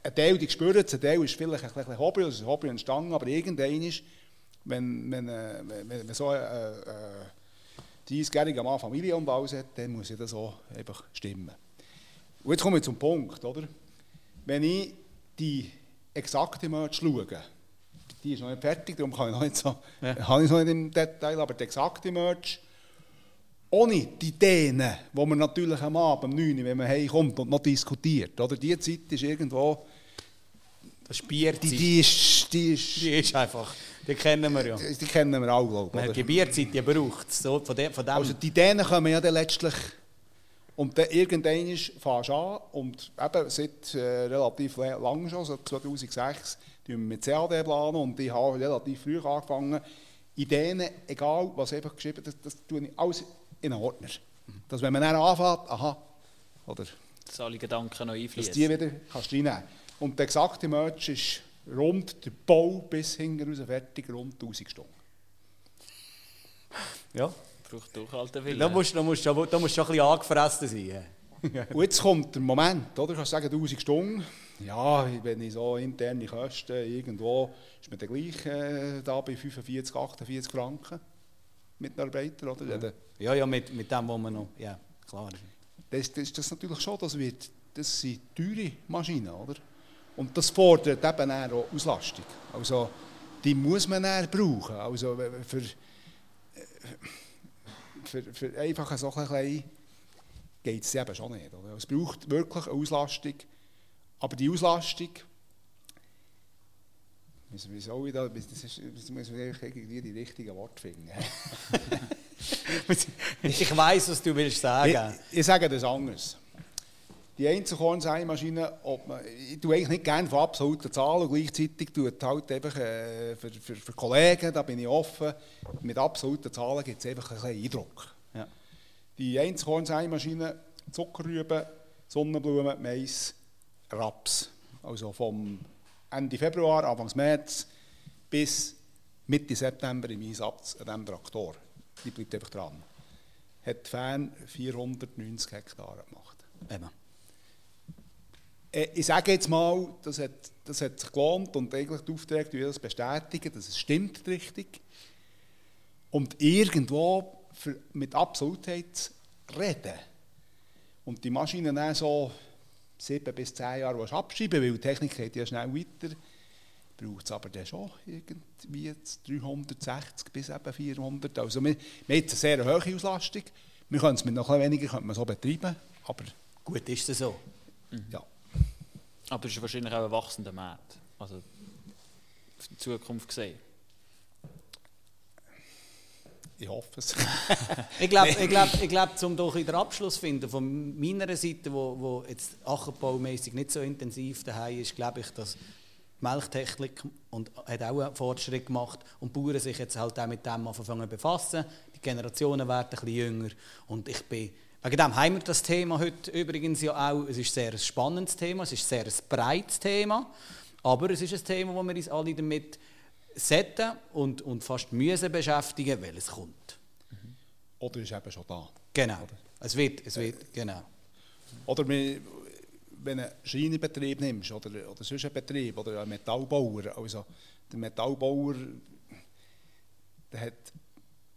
ein Teil, die spüren es, ein Teil ist vielleicht ein bisschen Hobby, das ist ein Hobby entstanden, aber irgendein ist, wenn, wenn, wenn, wenn so ein äh, äh, 30-jähriger Mann Familie und alles hat, dann muss ja das auch einfach stimmen. Und jetzt kommen wir zum Punkt, oder? Wenn ich die exakte Merch schaue, die ist noch nicht fertig, darum kann ich noch nicht so, ja. [LAUGHS] habe ich noch nicht im Detail, aber die exakte Merch, ohne die Ideen, die man natürlich am Abend um 9 Uhr, wenn man heimkommt und noch diskutiert, oder? Die Zeit ist irgendwo... Das ist Bierzeit. Die, die, ist, die, ist, die ist einfach... Die kennen wir ja. Die, die kennen wir alle, glaube ich. Die Bierzeit, die braucht es. So, von dem, von dem. Also die Ideen kommen ja dann letztlich... Und dann irgendwann fährst du an und eben seit äh, relativ lang schon, seit 2006, wir mit CAD planen und ich habe relativ früh angefangen, Ideen, egal was einfach geschrieben das, das tue ich alles in einen Ordner. Dass wenn man dann anfängt, aha, oder... Dass alle Gedanken noch einfließen. Dass die wieder kannst du reinnehmen. Und der exakte Merch ist rund der Bau bis hinten raus fertig, rund 1000 Stunden. Ja. Braucht Durchhaltewillen. Da musst, da, musst, da musst du schon ein bisschen angefressen sein. Und [LAUGHS] jetzt kommt der Moment, oder? Du kannst sagen 1000 Stunden. Ja, wenn ich so interne Kosten irgendwo, ist man dann gleich äh, da bei 45, 48 Franken. Mitarbeiter, oder? Ja, ja, ja mit, mit dem, was man noch, ja, klar. Das, das, das natürlich schon, das, wird, das sind teure Maschinen, oder? Und das fordert eben auch Auslastung. Also, die muss man dann brauchen. Also, für, für, für einfach so ein bisschen geht es eben schon nicht. Oder? Es braucht wirklich eine Auslastung, aber die Auslastung, wie soll ich da, das, ist, das muss man irgendwie die richtigen Worte finden. [LAUGHS] [LAUGHS] ich weiß, was du willst sagen. Ich, ich sage das anders. Die Einzelkorn-Seimaschine, ich tue eigentlich nicht gerne von absoluten Zahlen und gleichzeitig tut halt einfach äh, für, für, für, Kollegen, da bin ich offen, mit absoluten Zahlen gibt es einfach ein bisschen Eindruck. Ja. Die Einzelkorn-Seimaschine, Zuckerrüben, Sonnenblumen, Mais, Raps. Also vom Ende Februar, Anfang März bis Mitte September im Einsatz an diesem Traktor. Die bleibt einfach dran. Hat Fan 490 Hektare gemacht. Eben. Äh, ich sage jetzt mal, das hat, das hat sich gelohnt und eigentlich die Aufträge die das bestätigen, dass es stimmt richtig. Und irgendwo für, mit Absolutheit reden und die Maschine dann so sieben bis zehn Jahre abschreiben weil die Technik geht ja schnell weiter, braucht es aber dann schon irgendwie 360 bis eben 400. Also wir, wir haben eine sehr hohe Auslastung. Wir können es mit noch ein weniger wir so betreiben, aber... Gut ist es so. Mhm. Ja. Aber es ist wahrscheinlich auch ein wachsender Markt. Also für die Zukunft gesehen. Ich hoffe es. [LAUGHS] ich glaube, [LAUGHS] ich glaub, ich glaub, um doch den Abschluss zu finden, von meiner Seite, wo, wo jetzt ackerbaumäßig nicht so intensiv daheim ist, glaube ich, dass Melktechnik und hat auch einen Fortschritt gemacht und die Bauern sich jetzt halt auch mit dem anfangen befassen. Die Generationen werden ein bisschen jünger und ich bin Wegen dem haben wir das Thema heute übrigens ja auch. Es ist sehr ein spannendes Thema, es ist sehr ein breites Thema, aber es ist ein Thema, wo wir uns alle damit sollten und, und fast müssen beschäftigen, weil es kommt. Mhm. Oder ist eben schon da. Genau. Oder? Es wird, es wird, äh, genau. Oder wenn du einen Schreinebetrieb nimmst oder, oder sonst einen Betrieb oder einen Metallbauer, also der Metallbauer der hat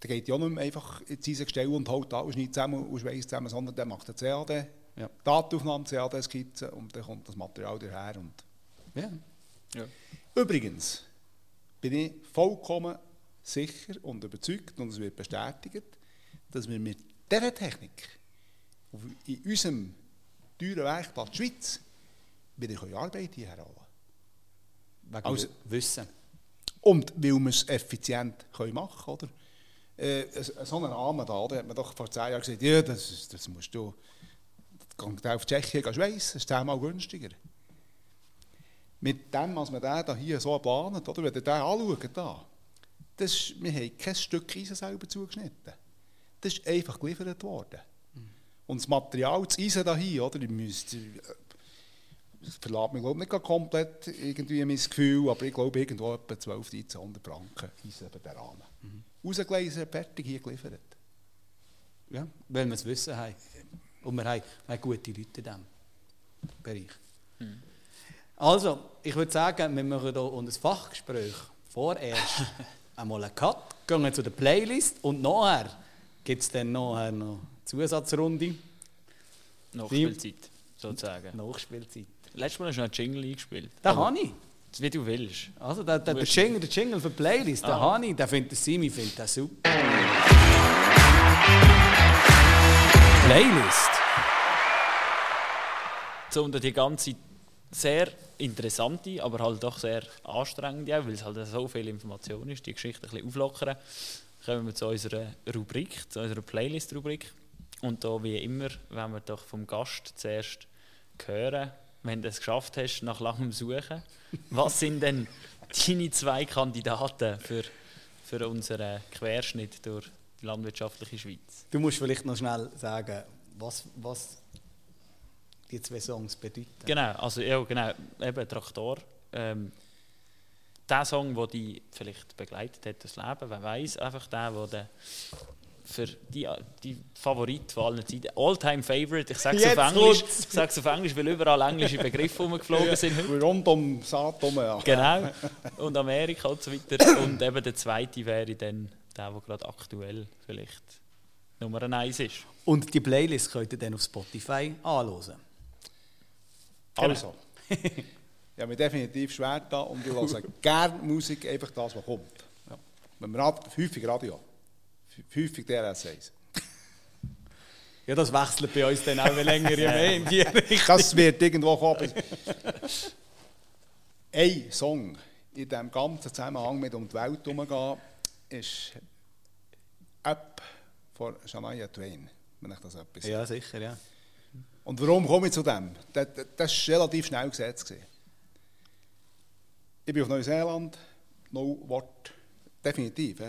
der geht ja nicht mehr einfach in diese Gestell und holt alles nicht zusammen und schweißt zusammen, sondern der macht eine CAD, ja. Datenaufnahme, CAD-Skizze und dann kommt das Material daher. Und ja. Ja. Übrigens bin ich vollkommen sicher und überzeugt, und es wird bestätigt, dass wir mit dieser Technik in unserem teuren Werkplatz Schweiz wieder Arbeit hierher holen Wegen also, Wissen. Und weil wir es effizient machen können, oder? Äh, so einen Rahmen da, da hat man doch vor zehn Jahren gesagt, ja, das, das musst du, das auf Tschechien gehst, weiss, das ist zehnmal günstiger. Mit dem, was man da hier so planet, oder, wenn ihr den anschaut, da, das wir haben kein Stück Eisen selber zugeschnitten. Das ist einfach geliefert worden. Mhm. Und das Material, das Eisen hier, oder, ich müsste, das verlässt mich glaube nicht komplett irgendwie mein Gefühl, aber ich glaube irgendwo etwa 12, 1300 Franken Eisen über den Rahmen. Mhm rausgelesen, fertig hier geliefert. Ja, weil wir es wissen haben. Und wir haben, wir haben gute Leute in diesem Bereich. Mhm. Also, ich würde sagen, wir machen hier unser Fachgespräch vorerst [LAUGHS] einmal einen Cut, gehen zu der Playlist und nachher gibt es dann nachher noch Zusatzrunde. Nachspielzeit, sozusagen. Nachspielzeit. Letztes Mal hast du noch einen Jingle eingespielt. Den habe ich. Wie du willst. Also der, der, der, Jingle, der Jingle für die Playlist, ah. der Hani, der findet Simi findet das super. Playlist. So unter die ganze sehr interessante, aber halt doch sehr anstrengende, weil es halt so viel Information ist, die Geschichte ein bisschen auflockern, kommen wir zu unserer Rubrik, zu unserer Playlist-Rubrik. Und da wie immer, wenn wir doch vom Gast zuerst hören, wenn du es geschafft hast, nach langem Suchen, was sind denn deine zwei Kandidaten für, für unseren Querschnitt durch die landwirtschaftliche Schweiz? Du musst vielleicht noch schnell sagen, was, was die zwei Songs bedeuten. Genau, also ja, genau, eben Traktor. Ähm, der Song, der dich vielleicht begleitet hat, das Leben, wer weiß, einfach der, der für die, die Favorit von allen Zeiten. All-time Favorite. Ich sage es [LAUGHS] auf Englisch. Ich auf Englisch, weil überall englische Begriffe rumgeflogen ja, sind. Rund um Saturn, ja. Genau. [LAUGHS] Und Amerika und so weiter. Und eben der zweite wäre dann der, der gerade aktuell vielleicht Nummer eins ist. Und die Playlist könnt ihr dann auf Spotify anhören. Genau. Also. habe mich definitiv schwer da und ich höre [LAUGHS] gerne Musik, einfach das, was kommt. Ja. Wenn man häufig Radio häufig DRS 1. Ja, das wechselt bei uns dann auch länger je mehr in die Richtung. Das wird irgendwo kommen. [LAUGHS] Ein Song in diesem ganzen Zusammenhang mit um die Welt herumgehen, ist «Up» von Shania Twain, wenn ich das etwas Ja, sicher, ja. Und warum komme ich zu dem? Das, das war relativ schnell gesetzt. Ich bin auf Neuseeland, no Wort, definitiv.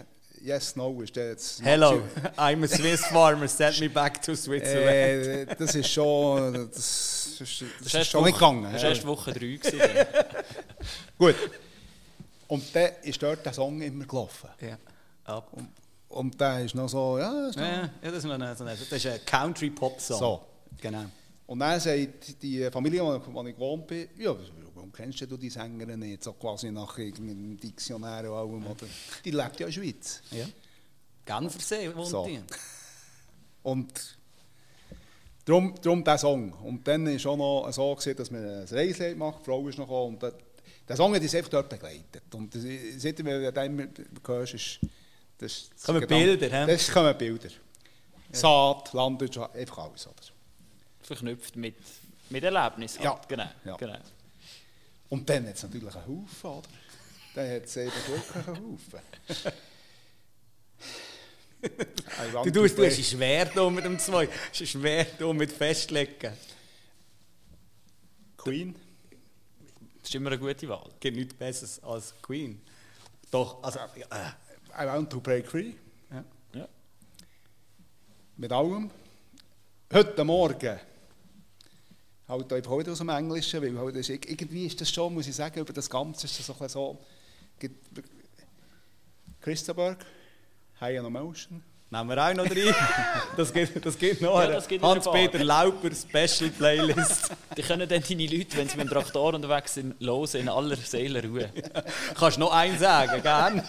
Yes, no ist der jetzt... Hello, [LAUGHS] I'm a Swiss farmer, send me back to Switzerland. Äh, das ist schon... Das ist, das Das ist schon Woche- nicht gegangen. Das war erst Woche 3. gewesen. [LAUGHS] Gut. Und dann ist dort der Song immer gelaufen. ja. Ab. Und der ist noch so... Ja, ist noch Ja, ja, das ist, eine, das ist ein Country-Pop-Song. So. Genau. Und dann sagt die Familie, wo ich gewohnt bin, ja, warum kennst du die Sängerin nicht? So quasi nach irgendeinem Diktionär und allem. Oder? Die lebt ja in der Schweiz. Ja. Genfersee wohnt So. die. Und darum, darum dieser Song. Und dann war auch noch so, gewesen, dass wir ein Reisleid gemacht die Frau ist noch gekommen. Und der, der Song hat uns einfach dort begleitet. Und seitdem du den hörst, ist das... das Kommen Gedanke- Bilder, hä? Das kommen Bilder. Saat, Landwirtschaft, einfach alles. Oder? Verknüpft mit, mit Erlebnissen. Ja. Genau. Ja. genau. Und dann hat es natürlich einen Haufen, oder? Dann hat es eben wirklich einen Haufen. Du, to du, hast es schwer hier mit dem zwei. Es ist schwer hier mit Festlegen. Queen. Das ist immer eine gute Wahl. Es gibt nichts Besseres als Queen. Doch, also, äh, I want to break free. ja. Ja. Mit allem. Heute Morgen. Halt einfach auch wieder aus dem Englischen, weil halt das, ist- irgendwie ist das schon, muss ich sagen, über das Ganze ist das so ein bisschen so... Christaberg, High on Emotion. Nehmen wir auch noch rein. [LAUGHS] Das gibt, das gibt noch Ja, Hans-Peter Lauper Special Playlist. Die können dann deine Leute, wenn sie mit dem Traktor unterwegs sind, hören in aller Seelenruhe. [LAUGHS] Kannst du noch einen sagen, gern?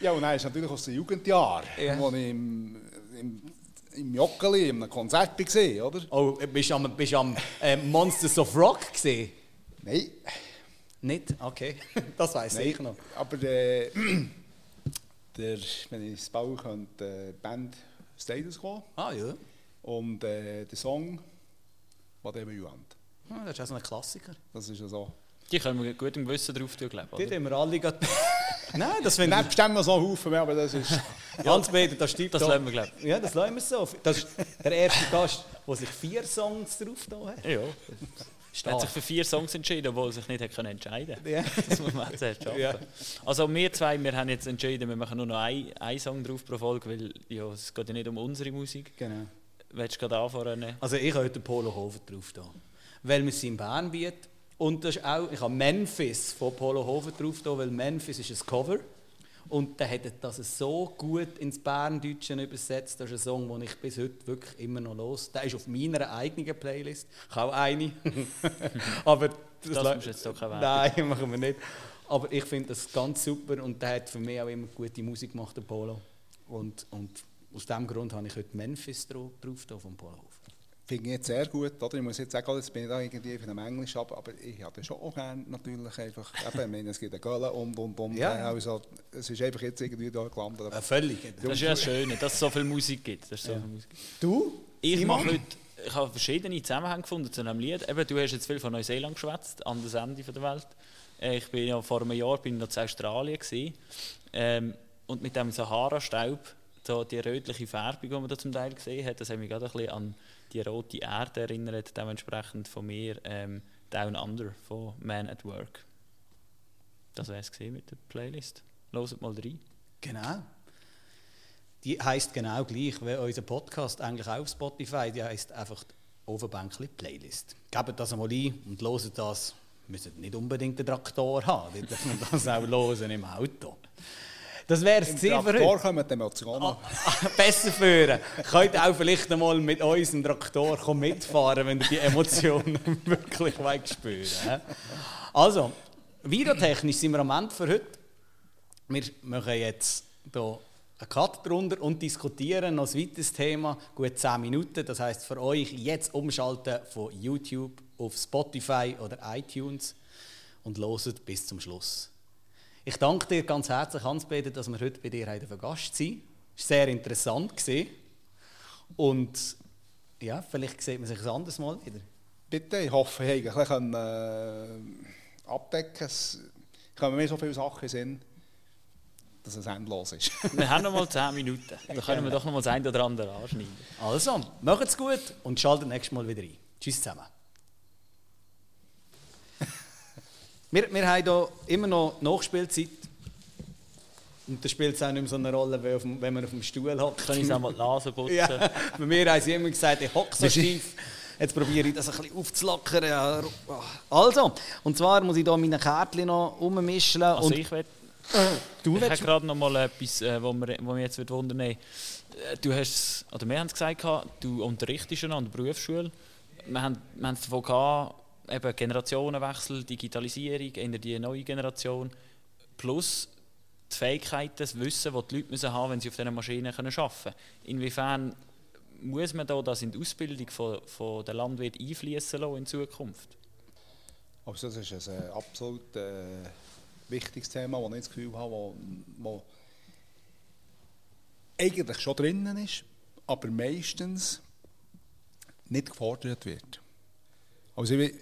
Ja, und dann ist natürlich aus den Jugendjahren, Ja. wo ich im, im, im Joggeli, in einem Konzert war, oder? Oh, bist du am, bist du am äh, Monsters of Rock gesehen? Nein, Nicht? Okay. [LAUGHS] Das weiß ich noch. aber äh, [CLEARS THROAT] der, wenn ich es bauen könnte, äh, die Band Status kommen Ah ja. und äh, der Song «Whatever You Want». Ah, Das ist auch so ein Klassiker. Das ist ja so. Die können wir gut im Wissen drauf tun, glaube Die ich. haben wir alle gerade... [LAUGHS] Nein, das finde Nebst dem noch so einen Haufen mehr, aber das ist... [LAUGHS] ich... Hans-Peter, das stimmt. Das da. lassen wir, glaube Ja, das lassen wir so. Das ist der erste Gast, der sich vier Songs drauf da hat. Ja. Er hat sich für vier Songs entschieden, obwohl er sich nicht können entscheiden konnte. Ja. [LAUGHS] Das muss man zuerst schaffen. Ja. Also wir zwei, wir haben jetzt entschieden, wir machen nur noch einen, Song drauf pro Folge, weil ja, es geht ja nicht um unsere Musik. Genau. Willst du gerade anfangen? Also ich habe heute Polo Hofer drauf da. Weil wir sie in Bern bieten. Und das ist auch, ich habe Memphis von Polo Hofer drauf weil Memphis ist ein Cover. Und der hat das so gut ins Berndeutsche übersetzt. Das ist ein Song, den ich bis heute wirklich immer noch los. Der ist auf meiner eigenen Playlist. Ich habe auch eine. [LAUGHS] Aber Das le- musst jetzt doch keine Nein, [LAUGHS] machen wir nicht. Aber ich finde das ganz super und der hat für mich auch immer gute Musik gemacht, der Polo. Und, und aus diesem Grund habe ich heute Memphis dra- drauf da vom Polo Hofer. Finde ich jetzt sehr gut. Oder? Ich muss jetzt sagen, jetzt bin ich da irgendwie von dem Englisch ab, aber ich habe schon auch gerne natürlich einfach, eben, ich meine, es gibt eine Gölle und und und. Ja. Also, es ist einfach jetzt irgendwie da gelandet. Äh, völlig. Das ist ja das Schöne, dass es so viel Musik gibt. Dass so Ja. viel Musik. Du? Ich Simon? mache heute, ich habe verschiedene Zusammenhänge gefunden zu einem Lied. Eben, du hast jetzt viel von Neuseeland geschwätzt, an das Ende der Welt. Äh, Ich bin ja vor einem Jahr bin ich noch zu Australien gewesen. Ähm, und mit dem Sahara-Staub, so die rötliche Färbung, die man da zum Teil gesehen hat, das hat mich gerade ein bisschen an die rote Erde erinnert. Dementsprechend von mir ähm, Down Under von Man at Work. Das wäre es mit der Playlist. Loset mal rein. Genau. Die heisst genau gleich wie unser Podcast eigentlich auch auf Spotify. Die heisst einfach Ofenbänkli Playlist. Gebt das einmal ein und loset das. Wir müssen nicht unbedingt einen Traktor haben, dürfen das auch hören im Auto. Das wäre es Im gewesen für Traktor heute. kommen die Emotionen. Ah, besser führen. Könnt auch vielleicht einmal mit unserem Traktor kommen mitfahren, wenn ihr die Emotionen [LAUGHS] wirklich spüren. Also, videotechnisch sind wir am Ende für heute. Wir machen jetzt hier einen Cut drunter und diskutieren noch ein weiteres Thema, gut 10 Minuten. Das heißt für euch jetzt umschalten von YouTube auf Spotify oder iTunes und loset bis zum Schluss. Ich danke dir ganz herzlich, Hans-Peter, dass wir heute bei dir heute Gast sein. Es war sehr interessant. gewesen. Und ja, vielleicht sieht man sich ein anderes Mal wieder. Bitte, ich hoffe, ich konnte ein bisschen, äh, abdecken. Es kommen mir so viele Sachen Sinn, dass es endlos ist. [LAUGHS] Wir haben noch mal 10 Minuten. [LAUGHS] Da können wir doch noch mal das eine oder andere anschneiden. Also, macht's gut und schaltet nächstes Mal wieder ein. Tschüss zusammen. Wir, wir haben hier immer noch Nachspielzeit. Und da spielt es auch nicht mehr so eine Rolle, wenn man auf dem Stuhl hockt. Kann ich es einmal die Nase [LAUGHS] putzen? Ja, bei mir haben sie immer gesagt, ich hocke so schief. Jetzt probiere ich das ein bisschen aufzulockern. Ja. Also, und zwar muss ich hier meine Kärtchen noch ummischen. Also ich will, du ich habe gerade noch mal etwas, äh, wo mir, wo mich jetzt wird wundern würde. Du hast, oder wir haben es gesagt, du unterrichtest ja noch an der Berufsschule. Wir haben, wir haben es davon gehabt, eben Generationenwechsel, Digitalisierung, die neue Generation, plus die Fähigkeiten, das Wissen, das die Leute müssen haben wenn sie auf diesen Maschinen arbeiten können. Inwiefern muss man da das in die Ausbildung von, von der Landwirt einfließen lassen in Zukunft? Also das ist ein äh, absolut äh, wichtiges Thema, das ich das Gefühl habe, wo eigentlich schon drinnen ist, aber meistens nicht gefordert wird. Also ich,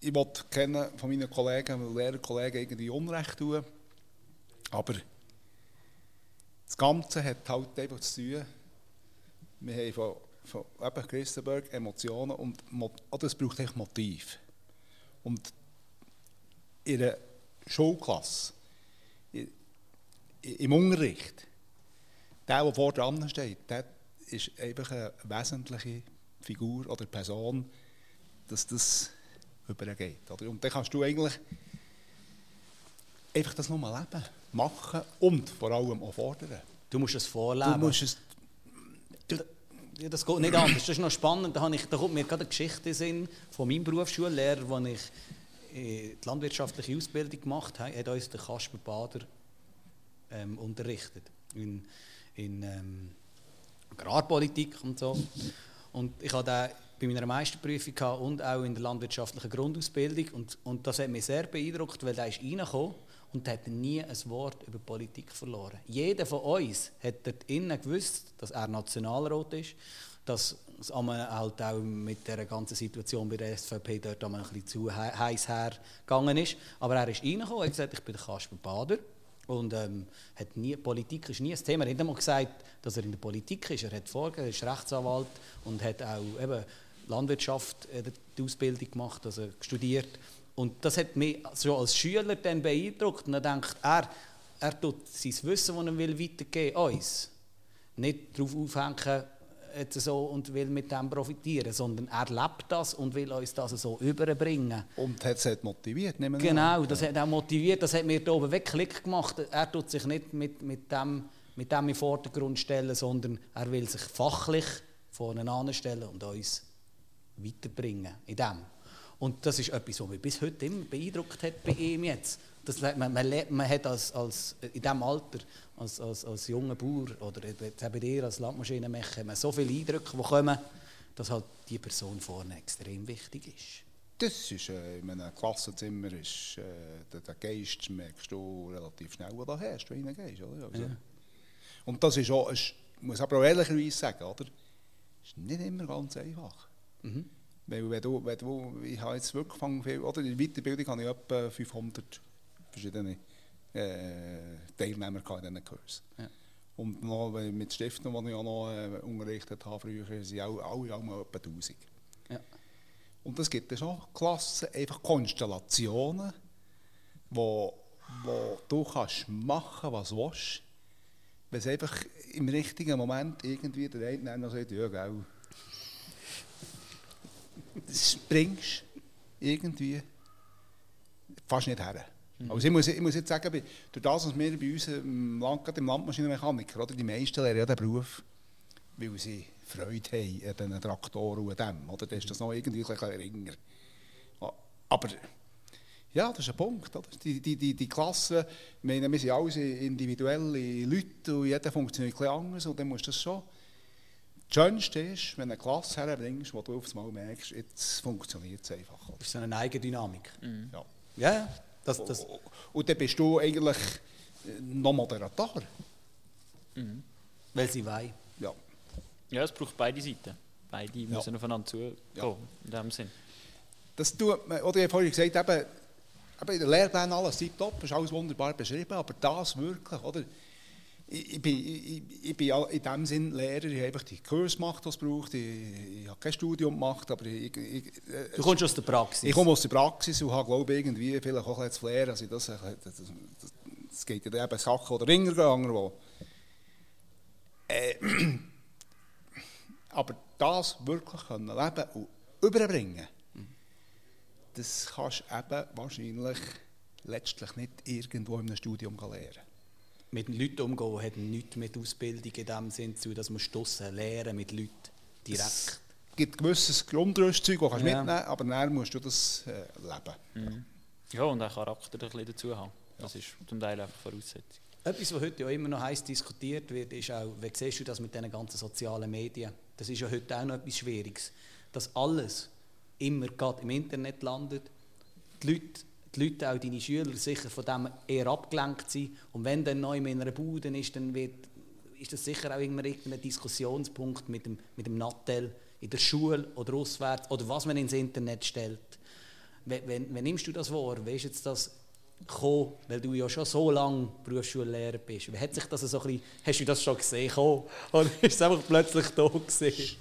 ich will kennen von meinen Kollegen, Lehrerkollegen irgendwie Unrecht tun, aber das Ganze hat halt einfach zu tun, wir haben von, von eben Christenberg Emotionen und es braucht echt Motiv. Und in einer Schulklasse, im Unterricht, der, der vor dran steht, der ist einfach eine wesentliche Figur oder Person, dass das übergeht. Oder? Und dann kannst du eigentlich einfach das nochmal leben, machen und vor allem auch fordern. Du musst es Du vorleben. musst es Ja, das geht nicht anders. Das ist noch spannend. Da, habe ich, da kommt mir gerade eine Geschichte in den von meinem Berufsschullehrer, als ich äh, die landwirtschaftliche Ausbildung gemacht habe, hat uns der Kasper Bader ähm, unterrichtet. In, in ähm, Agrarpolitik und so. Und ich hatte den bei meiner Meisterprüfung gehabt und auch in der landwirtschaftlichen Grundausbildung. Und, und das hat mich sehr beeindruckt, weil er ist reingekommen und hat nie ein Wort über Politik verloren. Jeder von uns hat dort innen gewusst, dass er Nationalrat ist, dass es halt auch mit der ganzen Situation bei der SVP dort ein bisschen zu he- heiß hergegangen ist. Aber er ist reingekommen und hat gesagt, ich bin der Kasper Bader. Und ähm, hat nie, Politik ist nie ein Thema. Er hat einmal gesagt, dass er in der Politik ist. Er hat vorgegeben, er ist Rechtsanwalt und hat auch eben Landwirtschaft äh, die Ausbildung gemacht, also studiert. Und das hat mich schon als Schüler dann beeindruckt. Und dann denkt er, er tut sein Wissen, das er will, weitergeben uns. Nicht darauf aufhängen so, und will mit dem profitieren, sondern er lebt das und will uns das so überbringen. und hat es hat motiviert. nehme ich an. Genau, das hat auch motiviert, das hat mir da oben wirklich Klick gemacht. Er tut sich nicht mit, mit, dem, mit dem in den Vordergrund stellen, sondern er will sich fachlich vorne anstellen und uns weiterbringen in dem. Und das ist etwas, was mich bis heute immer beeindruckt hat bei ihm jetzt. Das, man, man, man hat als, als, in diesem Alter, als, als, als junger Bauer oder jetzt bei dir als Landmaschinenmecher, hat man so viele Eindrücke, die kommen, dass halt die Person vorne extrem wichtig ist. Das ist, äh, in einem Klassenzimmer ist, äh, der, der Geist merkst du relativ schnell, wo du herrschst, wenn du reingehst. Oder? Also, Und das ist auch, ich muss aber auch ehrlicherweise sagen, oder? ist nicht immer ganz einfach. Weil wenn du, wenn du, ich habe jetzt wirklich angefangen, viel- oder in der Weiterbildung habe ich etwa 500 verschiedene äh, Teilnehmer in diesen Kurs. Ja. Und noch, mit Stiften, die ich auch noch äh, unterrichtet habe früher, sind auch, alle auch mal etwa 1000. Ja. Und es gibt schon Klassen, einfach Konstellationen, wo, wo du kannst machen, was du willst. Wenn es einfach im richtigen Moment irgendwie der eine sagt, ja, gell, das springst irgendwie fast nicht her. Also ich, muss, ich muss jetzt sagen, durch das, was wir bei uns im, Land, gerade im Landmaschinenmechaniker, oder, die meisten lernen ja den Beruf, weil sie Freude haben an diesen Traktoren und dem. Oder? Dann ist das noch irgendwie ein geringer. Ah, Aber ja, das ist ein Punkt. Oder? Die, die, die, die Klasse, meine, wir sind alles individuelle Leute und jeder funktioniert ein bisschen anders und dann musst du das schon... Das Schönste ist, wenn du eine Klasse herbringst, wo du auf einmal merkst, jetzt funktioniert es einfach. Das ist so eine Eigendynamik. Ja. Ja, ja. Das, das, Und dann bist du eigentlich noch Moderator. weil sie wollen. Ja. Ja, es braucht beide Seiten. Beide Ja. müssen aufeinander zugehen, Ja. in dem Sinn. Das tut man, oder ich habe vorhin gesagt, eben, eben in den Lehrplänen alles tiptop, ist alles wunderbar beschrieben, aber das wirklich, oder? Ich, ich, bin, ich, ich bin in dem Sinn Lehrer, ich habe einfach die Kurs gemacht, die es braucht, ich, ich habe kein Studium gemacht, aber ich, ich, äh, Du kommst aus der Praxis. ich komme aus der Praxis und habe, glaube ich, irgendwie vielleicht auch das Flair, also das, das, das, das geht ja dann eben Sachen oder Ringer gegangen, wo äh, [CLEARS THROAT] aber das wirklich können leben und überbringen, das kannst du eben wahrscheinlich letztlich nicht irgendwo in einem Studium lernen. Mit Leuten umgehen hat nichts mit Ausbildung in dem Sinn zu, dass man stossen lernen mit Leuten direkt. Es gibt gewisses Grundrüstzeug, das kannst du Ja. mitnehmen, aber dann musst du das äh, leben. Ja, und auch Charakter ein bisschen dazu haben. Das ist zum Teil einfach Voraussetzung. Etwas, was heute ja immer noch heiß diskutiert wird, ist auch, wie siehst du das mit diesen ganzen sozialen Medien? Das ist ja heute auch noch etwas Schwieriges. Dass alles immer gerade im Internet landet. Die Leute, die Leute, auch deine Schüler, sicher von dem eher abgelenkt sind. Und wenn dann neu in einer Bude ist, dann wird, ist das sicher auch irgendein Diskussionspunkt mit dem, mit dem Nattel in der Schule oder auswärts oder was man ins Internet stellt. Wie, wie, wie nimmst du das wahr? Wie ist jetzt das gekommen, weil du ja schon so lange Berufsschullehrer bist? Wie hat sich das so ein bisschen, hast du das schon gesehen kommen? oder ist es einfach plötzlich da gewesen?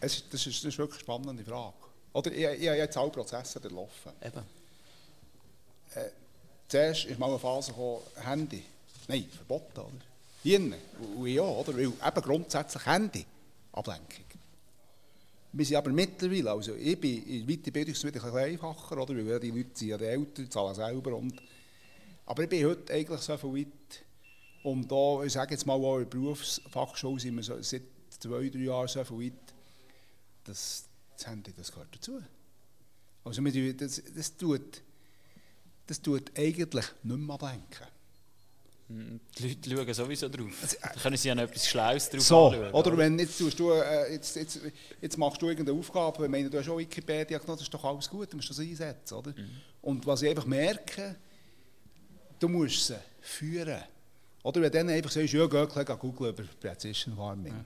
Es, das, ist, das ist wirklich eine spannende Frage. Oder ich, ich habe jetzt alle Prozesse durchlaufen. Eben. Zuerst ist mal eine Phase gekommen, Handy. Nein, verboten, oder? Hier, und ja, oder? Weil eben grundsätzlich Handy, Ablenkung. Wir sind aber mittlerweile, also ich bin in der Weiterbildung ist es wieder ein bisschen einfacher, oder? Weil die Leute sind ja die Eltern, zahlen selber und... Aber ich bin heute eigentlich so viel weit, und da, ich sage jetzt mal, auch in der Berufsfachschule sind wir so, seit zwei, drei Jahren so viel weit, dass das Handy, das gehört dazu. Also das, das tut das tut eigentlich nicht mehr ablenken. Mhm. Die Leute schauen sowieso drauf. Da können sie ja noch etwas Schlaues drauf So, anschauen. oder wenn jetzt, tust du, äh, jetzt, jetzt, jetzt machst du irgendeine Aufgabe, ich meine, du hast auch Wikipedia genommen, das ist doch alles gut, du musst das einsetzen, oder? Und was ich einfach merke, du musst sie führen. Oder wenn du dann einfach sagst, ja, geh gleich googeln über Precision Farming.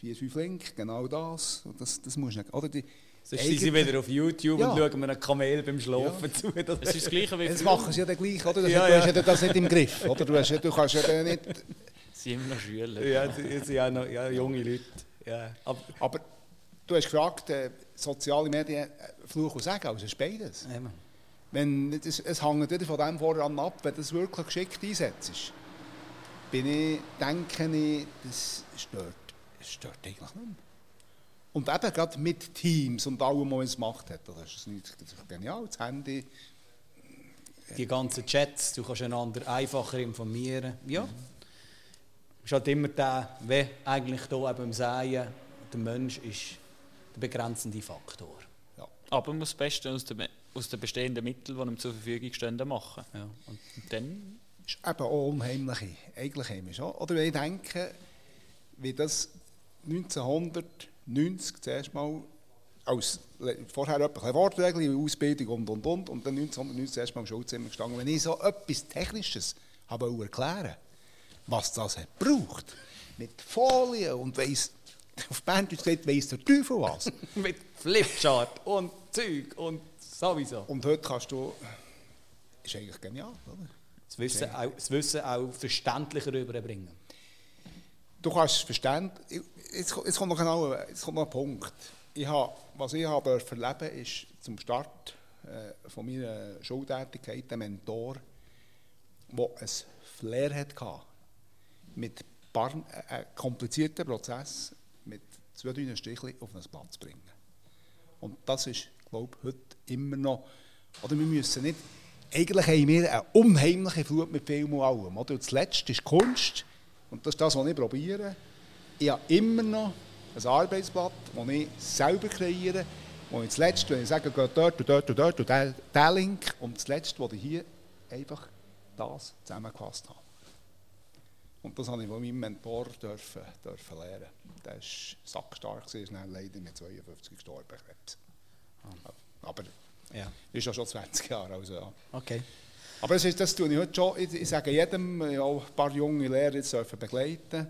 Vier, fünf Link, genau das, das, das musst du nicht, oder? Die, Sonst sind sie wieder auf YouTube Ja. und schauen mir einen Kamel beim Schlafen zu. Das Es ist das Gleiche wie früher. machen sie ja dann gleich, oder? Das, Ja, du ja. hast ja das nicht im Griff, oder? Du, hast, ja- du kannst ja dann nicht... Sie sind immer noch Schüler. ja, jetzt sind auch noch ja, junge Leute. Ja. Aber, Aber du hast gefragt, äh, soziale Medien, äh, Fluch und Segen, also es ist beides. eben. Wenn, das, es hängt wieder von dem voran ab, wenn du das wirklich geschickt einsetzt, bin ich, denke ich, das stört, es stört eigentlich nicht mehr. Und eben gerade mit Teams und allem, was man es gemacht hat, das ist, das genial, das Handy. die ganzen Chats, du kannst einander einfacher informieren. Ja. ist halt immer der, wie eigentlich hier eben im Säen, der Mensch ist der begrenzende Faktor. Ja. Aber man muss das Beste aus den, aus den bestehenden Mitteln, die ihm zur Verfügung stehen, machen. Ja. Und Und dann ist eben auch unheimlich, eigentlich heimisch. Oder wenn ich denke, wie das 1990 zuerst mal als vorher etwas Wortregeln, Ausbildung und und und und dann 1990 zuerst mal im Schulzimmer gestanden. Wenn ich so etwas Technisches habe erklären, was das hat braucht, mit Folie und weiss, [LAUGHS] auf Berndeutsch gesagt, weiss der Teufel was. [LAUGHS] mit Flipchart und Zeug und sowieso. Und heute kannst du, ist eigentlich genial, oder? Das Wissen, auch, das Wissen auch verständlicher rüberbringen. Du kannst verständlich. Jetzt, jetzt, kommt noch genau, jetzt kommt noch ein Punkt. Ich habe, was ich habe erleben ist zum Start äh, von meiner Schultätigkeit ein Mentor, der ein Flair hatte. Mit paar, äh, einen komplizierten Prozess mit zwei, drei Strichen auf einen Platz zu bringen. Und das ist, glaube ich, heute immer noch. Oder wir müssen nicht. Eigentlich haben wir eine unheimliche Flut mit Film und allem. Oder? Und das Letzte ist Kunst. Und das ist das, was ich probiere. Ich habe immer noch ein Arbeitsblatt, das ich selber kreiere. Ich das Letzte, wenn ich sage, geht dort und dort und dort und der, der Link. Und das Letzte, wo ich hier einfach das zusammengefasst habe. Und das habe ich von meinem Mentor dürfen, dürfen lernen. Der war sackstark, ist dann leider mit 52 gestorben. Krebs. Aber Ja. ist ja schon 20 Jahre, also ja. Okay. Aber das, ist, das tue ich heute schon. Ich, ich sage jedem, ich auch ein paar junge Lehrer jetzt begleiten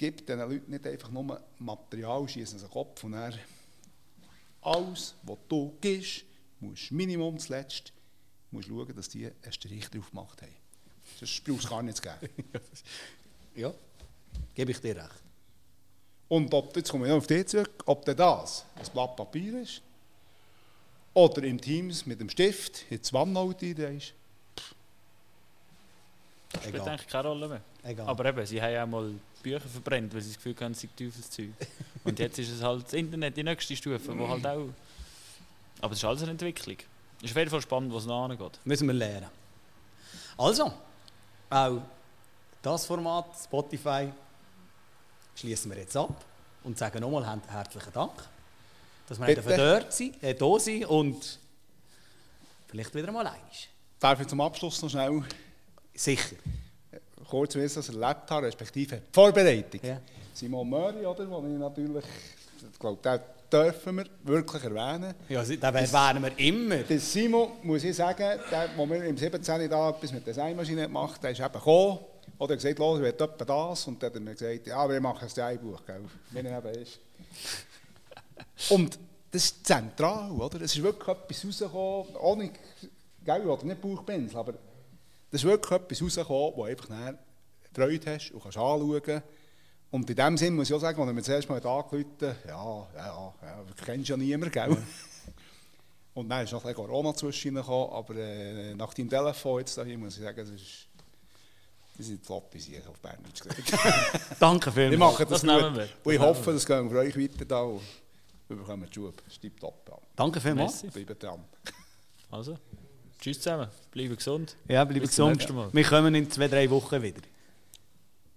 gib diesen Leuten nicht einfach nur Material, schießen sie den Kopf und dann alles, was du gibst, musst Minimum zuletzt musst schauen, dass die einen Strich drauf gemacht haben. Sonst brauchst du gar nichts geben. [LAUGHS] Ja, gebe ich dir recht. Und ob, jetzt komme ich auf dich zurück, ob denn das ein Blatt Papier ist oder im Teams mit dem Stift jetzt OneNote ist, Das spielt Egal. eigentlich keine Rolle mehr. Egal. Aber eben, sie haben ja mal Bücher verbrennt, weil sie das Gefühl haben, sei Teufelszeug. [LAUGHS] Und jetzt ist es halt das Internet, die nächste Stufe, wo halt auch... Aber es ist alles eine Entwicklung. Es ist auf jeden Fall spannend, was noch angeht. Müssen wir lernen. Also, auch das Format, Spotify, schließen wir jetzt ab und sagen nochmal her- herzlichen Dank, dass wir Bitte. dort sind, äh, da sind und vielleicht wieder mal einig. darf ich zum Abschluss noch schnell Sicher. kurz wissen, was ich erlebt habe, respektive die Vorbereitung. Ja. Simon Möri, oder, den ich natürlich, ich glaube, den dürfen wir wirklich erwähnen. Ja, den erwähnen wir immer. Der Simon, muss ich sagen, der, wo wir im 17. da etwas mit der Designmaschine gemacht haben, der ist eben gekommen, oder gesagt, los, ich will das, und dann hat er mir gesagt, ja, aber ich mache ein Designbuch, gell, wenn er eben ist. Und das ist zentral, oder? Es ist wirklich etwas rausgekommen, ohne, gell, oder nicht Bauchpinsel, aber das ist wirklich etwas rausgekommen, wo einfach nachher Freude hast und kannst anschauen. Und in dem Sinn muss ich auch sagen, als er mir zuerst mal angerufen hat, ja, ja, ja, du kennst ja niemanden, gell? Und dann ist noch ein Corona zwischengekommen, aber äh, nach deinem Telefon jetzt dahin muss ich sagen, das ist, das sind flotte Sachen auf Berndeutsch gesagt. Danke ich vielmals. mache das, Das gut. wir. Und ich hoffe, das geht für euch weiter da wir bekommen die Schub. Stimmt top. Ja. Danke vielmals. Bleibt dran. Also, tschüss zusammen, bleiben gesund. Ja, bleib Bis zum gesund. Wir kommen in zwei, drei Wochen wieder.